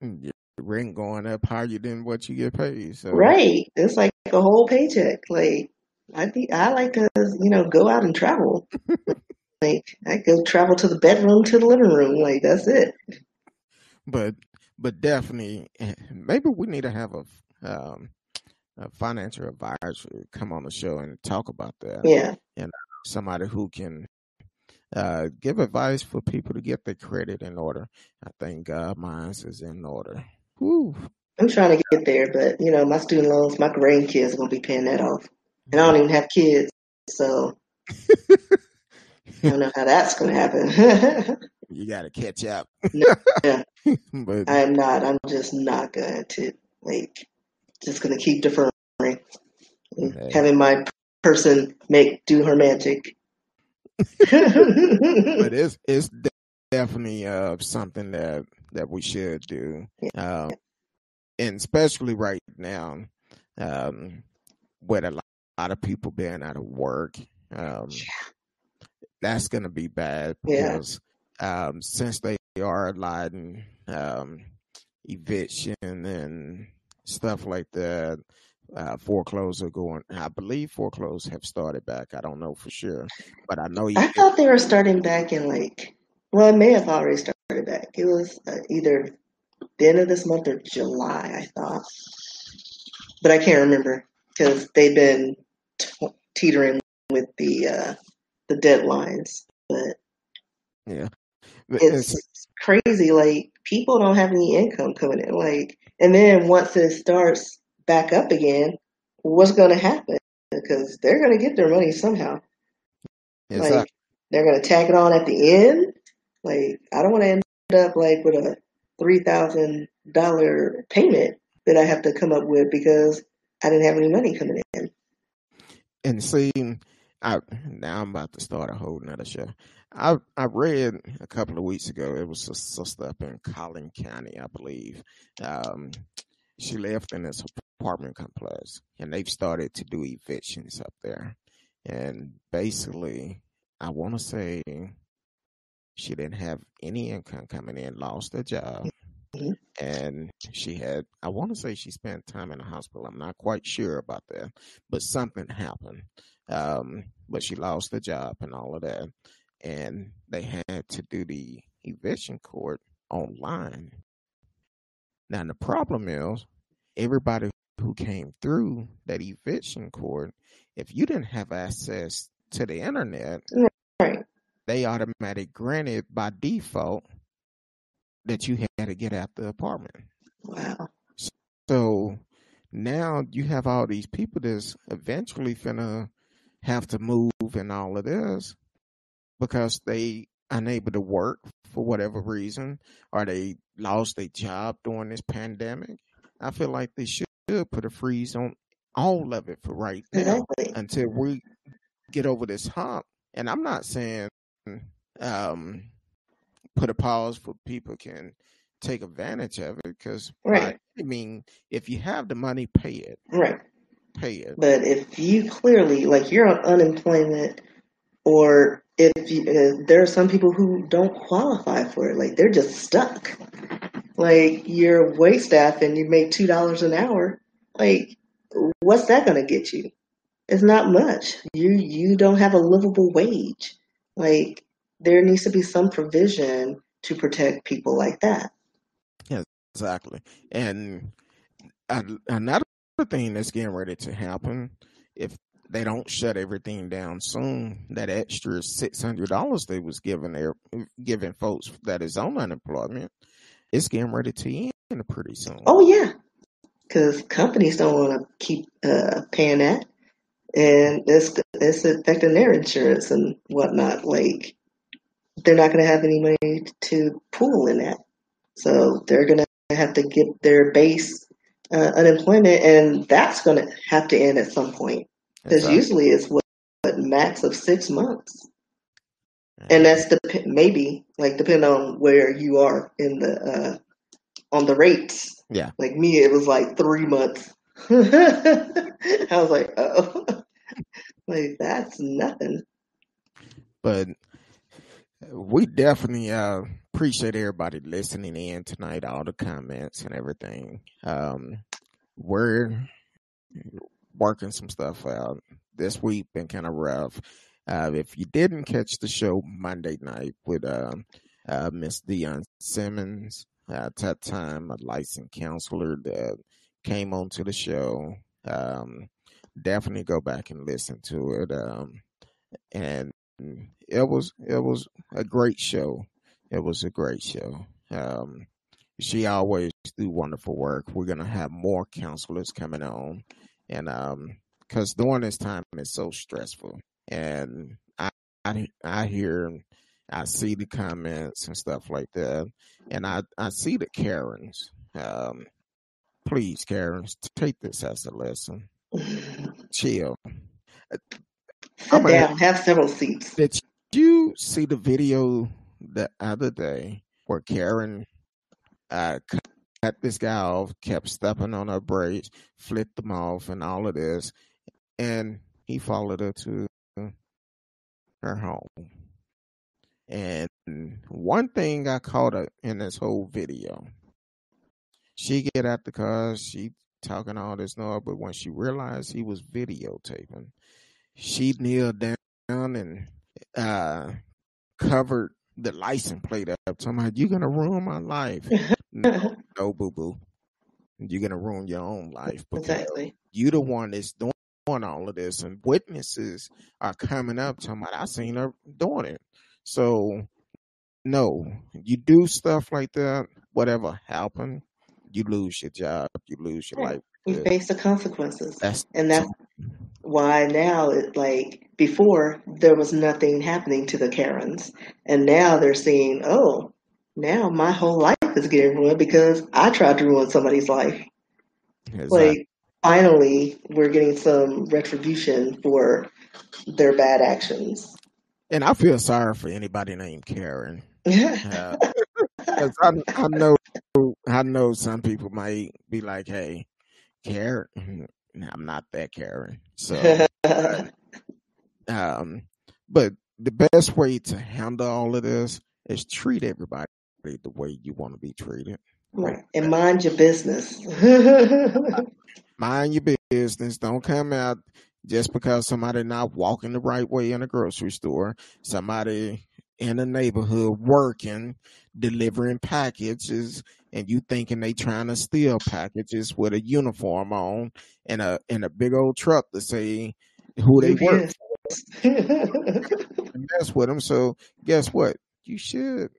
Yeah rent going up higher than what you get paid. So right, it's like a whole paycheck. Like I think I like to you know go out and travel. like I go travel to the bedroom to the living room. Like that's it. But but definitely, eh, maybe we need to have a. Um, a financial advisor come on the show and talk about that. Yeah. And somebody who can uh, give advice for people to get their credit in order. I think uh, mine's is in order. I'm trying to get there, but you know, my student loans, my grandkids are gonna be paying that off, and I don't even have kids, so I don't know how that's gonna happen. you got to catch up. no, yeah. but I am not. I'm just not going to like. Just gonna keep deferring, okay. having my person make do her magic. but it's it's definitely uh, something that that we should do, um, and especially right now, um, with a lot of people being out of work. Um, that's going to be bad because yeah. um, since they are allowing um, eviction and stuff like that, uh, foreclosure going. I believe foreclosure have started back. I don't know for sure, but I know. I thought they were starting back in like. Well, it may have already started back. It was uh, either the end of this month or July, I thought, but I can't remember because they've been t- teetering with the uh, the deadlines. But yeah, it's, it's crazy. Like people don't have any income coming in. Like, and then once it starts back up again, what's going to happen? Because they're going to get their money somehow. Exactly. Like they're going to tack it on at the end. Like I don't want to end up like with a three thousand dollar payment that I have to come up with because I didn't have any money coming in. And see, I now I'm about to start a whole nother show. I I read a couple of weeks ago. It was a sister up in Collin County, I believe. Um, she lived in this apartment complex, and they've started to do evictions up there. And basically, I want to say she didn't have any income coming in, lost her job. Mm-hmm. And she had, I want to say she spent time in the hospital. I'm not quite sure about that, but something happened. Um, but she lost the job and all of that. And they had to do the eviction court online. Now, the problem is everybody who came through that eviction court, if you didn't have access to the internet, right they automatically granted by default that you had to get out the apartment. Wow. So now you have all these people that's eventually finna have to move and all of this because they unable to work for whatever reason or they lost their job during this pandemic. I feel like they should put a freeze on all of it for right now exactly. until we get over this hump. And I'm not saying um, put a pause for people can take advantage of it because right. I, I mean, if you have the money, pay it. Right. Pay it. But if you clearly like you're on unemployment, or if you, uh, there are some people who don't qualify for it, like they're just stuck. Like you're wait staff and you make two dollars an hour, like what's that going to get you? It's not much. You you don't have a livable wage. Like there needs to be some provision to protect people like that. Yeah, exactly. And another thing that's getting ready to happen, if they don't shut everything down soon, that extra six hundred dollars they was giving their giving folks that is on unemployment, it's getting ready to end pretty soon. Oh yeah, because companies don't want to keep uh, paying that, and it's it's affecting their insurance and whatnot. Like they're not going to have any money to pool in that, so they're going to have to get their base uh, unemployment, and that's going to have to end at some point because exactly. usually it's what, what max of six months. And that's the maybe like depending on where you are in the uh, on the rates. Yeah. Like me, it was like three months. I was like, oh, like that's nothing. But we definitely uh, appreciate everybody listening in tonight, all the comments and everything. Um, we're working some stuff out this week, been kind of rough. Uh, if you didn't catch the show Monday night with uh, uh, Miss Dion Simmons, at that time, a licensed counselor that came onto the show. Um, definitely go back and listen to it. Um, and it was it was a great show. It was a great show. Um, she always do wonderful work. We're gonna have more counselors coming on, and um, because during this time it's so stressful, and I I, I hear I see the comments and stuff like that, and I I see the Karens. Um, please, Karens, take this as a lesson. Chill. Sit down. Have several seats. Did you see the video the other day where Karen uh, cut this guy off, kept stepping on her brakes, flipped them off, and all of this, and he followed her to her home. And one thing I caught her in this whole video, she get out the car, she talking all this noise, but when she realized he was videotaping, she kneeled down and uh, covered the license plate up. Talking you're gonna ruin my life. no, no boo boo. You're gonna ruin your own life exactly. you the one that's doing all of this, and witnesses are coming up talking about I seen her doing it. So, no, you do stuff like that, whatever happened, you lose your job, you lose your life. You face the consequences. That's and that's why now it like before there was nothing happening to the Karens. And now they're seeing, oh, now my whole life is getting ruined because I tried to ruin somebody's life. Like finally we're getting some retribution for their bad actions. And I feel sorry for anybody named Karen. uh, I, I know I know some people might be like, "Hey, Karen, I'm not that Karen." So, um, but the best way to handle all of this is treat everybody the way you want to be treated. Right, and mind your business. mind your business. Don't come out just because somebody not walking the right way in a grocery store, somebody in a neighborhood working, delivering packages, and you thinking they trying to steal packages with a uniform on and a and a big old truck to say who they work for. mess with them. So guess what? You should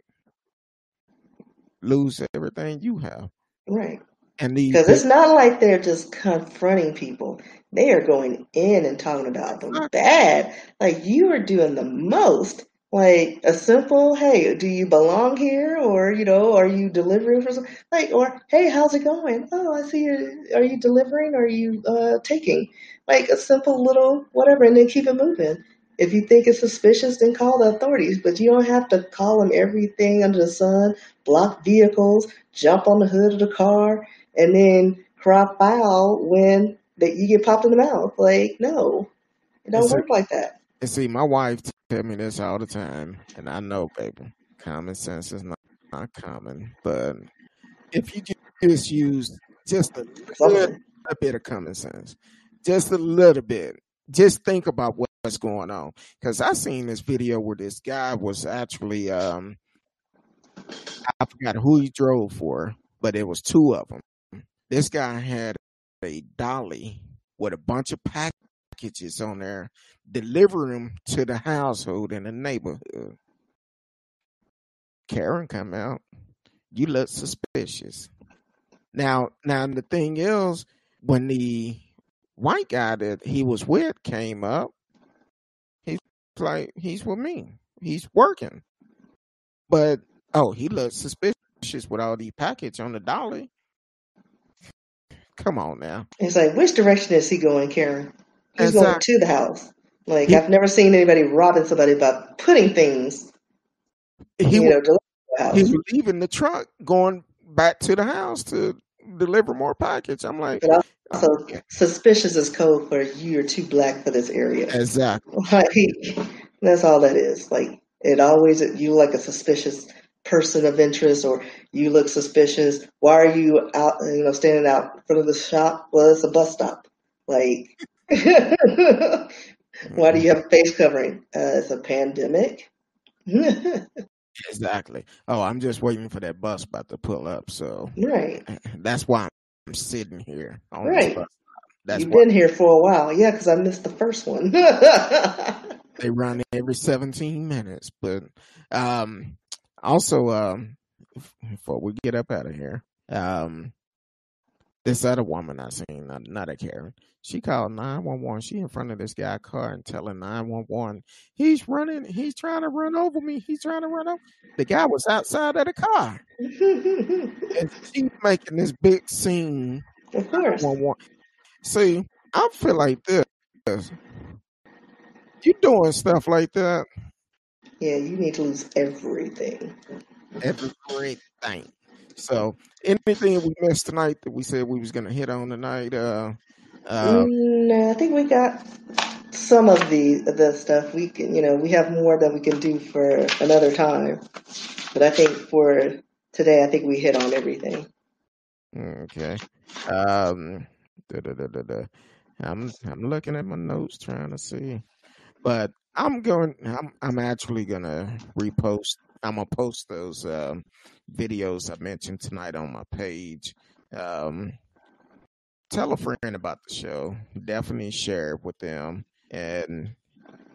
lose everything you have. Right. And because it's not like they're just confronting people; they are going in and talking about them bad. Like you are doing the most. Like a simple, "Hey, do you belong here?" or you know, "Are you delivering for some?" Like, or "Hey, how's it going?" "Oh, I see you. Are you delivering? Or are you uh, taking?" Like a simple little whatever, and then keep it moving. If you think it's suspicious, then call the authorities. But you don't have to call them everything under the sun, block vehicles, jump on the hood of the car, and then cry foul when that you get popped in the mouth. Like, no, it don't work like that. And see, my wife tell me this all the time, and I know, baby, common sense is not, not common, but if you just use just a little, a bit of common sense, just a little bit, just think about what's going on. Because I seen this video where this guy was actually, um, I forgot who he drove for, but it was two of them. This guy had a dolly with a bunch of packages on there, delivering them to the household in the neighborhood. Karen come out. You look suspicious. Now, now the thing is, when the white guy that he was with came up, like, he's with me. He's working. But oh, he looks suspicious with all these packets on the dolly. Come on now. It's like, which direction is he going, Karen? He's going to the house. Like, he, I've never seen anybody robbing somebody by putting things. He you was, know, he was leaving the truck, going back to the house to deliver more package. I'm like, but also oh, suspicious is code for you're too black for this area. Exactly. Like, that's all that is. Like it always you like a suspicious person of interest or you look suspicious. Why are you out, you know, standing out in front of the shop? Well, it's a bus stop. Like, why do you have face covering? Uh, it's a pandemic. exactly. Oh, I'm just waiting for that bus about to pull up. So, right. That's why I'm sitting here. right. That's You've been here for a while. Yeah, because I missed the first one. they run every 17 minutes. But um, also, um, before we get up out of here, um, this other woman I seen, another not Karen, she called 911. She in front of this guy car and telling 911, he's running, he's trying to run over me. He's trying to run over. The guy was outside of the car. and she's making this big scene. Of course. See, I feel like this. You doing stuff like that. Yeah, you need to lose everything. Everything. So, anything we missed tonight that we said we was gonna hit on tonight? Uh, uh, no, I think we got some of the the stuff. We can, you know, we have more that we can do for another time. But I think for today, I think we hit on everything. Okay. Um. Da, da, da, da, da. I'm I'm looking at my notes trying to see, but I'm going. I'm I'm actually gonna repost. I'm gonna post those um, videos I mentioned tonight on my page. Um, tell a friend about the show. Definitely share it with them and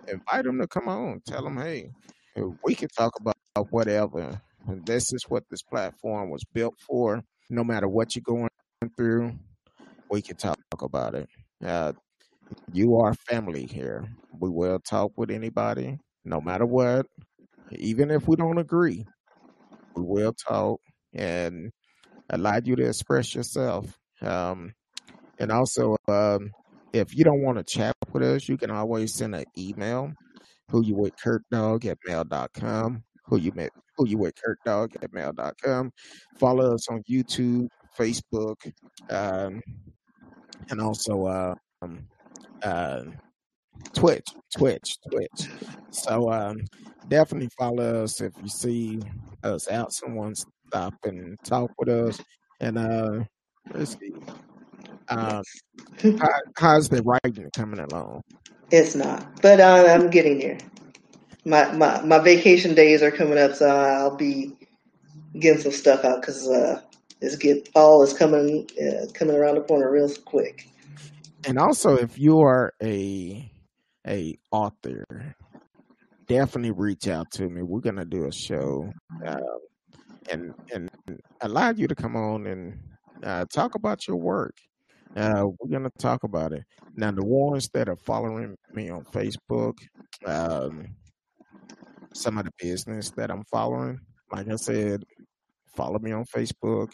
invite them to come on. Tell them, hey, we can talk about whatever. This is what this platform was built for. No matter what you're going through, we can talk about it. Uh, you are family here. We will talk with anybody, no matter what. Even if we don't agree, will talk and allow you to express yourself. Um, and also, um, if you don't want to chat with us, you can always send an email. Who you with Dog at mail.com. Who you met who you with Dog at mail.com. Follow us on YouTube, Facebook, um, and also uh, um, uh, Twitch, Twitch, Twitch. So um, definitely follow us if you see us out. Someone stop and talk with us. And uh, let's see. Um, how, how's the writing coming along? It's not, but uh, I'm getting there. My, my my vacation days are coming up, so I'll be getting some stuff out because uh, it's get fall is coming uh, coming around the corner real quick and also if you are a a author definitely reach out to me. We're gonna do a show uh, and and allow you to come on and uh, talk about your work. Uh, we're gonna talk about it. Now the ones that are following me on facebook um, some of the business that i'm following like i said follow me on facebook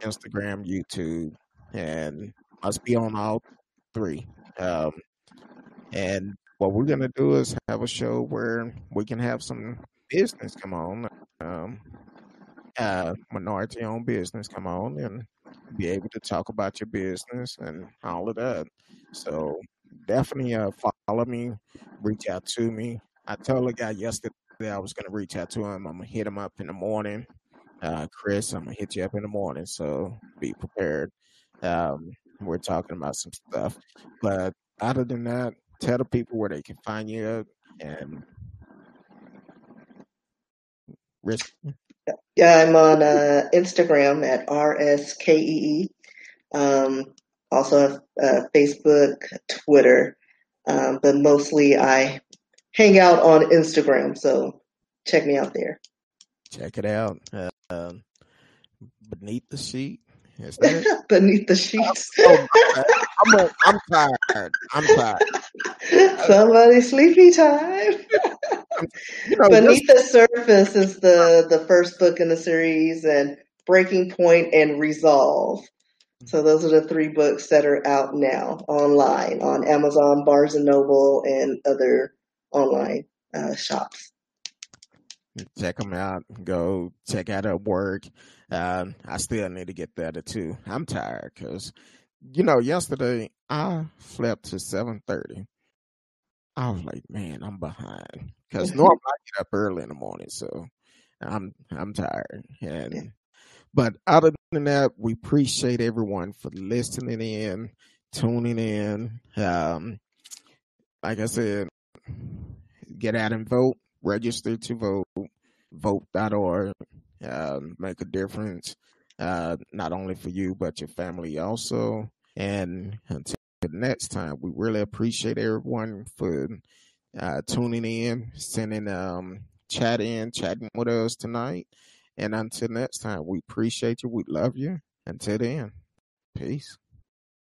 instagram youtube and must be on all three. Um, and what we're gonna do is have a show where we can have some business come on, um, uh, minority-owned business come on, and be able to talk about your business and all of that. So definitely uh, follow me, reach out to me. I told a guy yesterday I was gonna reach out to him. I'm gonna hit him up in the morning. Uh, Chris, I'm gonna hit you up in the morning, so be prepared. Um, we're talking about some stuff. But other than that, tell the people where they can find you and risk. Yeah, I'm on uh, Instagram at rskee. Um, also uh, Facebook, Twitter, um, but mostly I hang out on Instagram. So check me out there. Check it out. Uh, um, beneath the sheet. beneath the sheets. oh, I'm, a, I'm tired. I'm tired. Somebody sleepy time. you know, beneath the surface is the the first book in the series, and Breaking Point and Resolve. So those are the three books that are out now online on Amazon, Barnes and Noble, and other online uh, shops. Check them out. Go check out her work. Um, I still need to get better too. I'm tired because, you know, yesterday I slept to seven thirty. I was like, man, I'm behind because normally I get up early in the morning, so I'm I'm tired. And but other than that, we appreciate everyone for listening in, tuning in. Um, like I said, get out and vote. Register to vote. Vote.org. Uh, make a difference, uh, not only for you, but your family also. And until next time, we really appreciate everyone for uh, tuning in, sending um, chat in, chatting with us tonight. And until next time, we appreciate you. We love you. Until then, peace.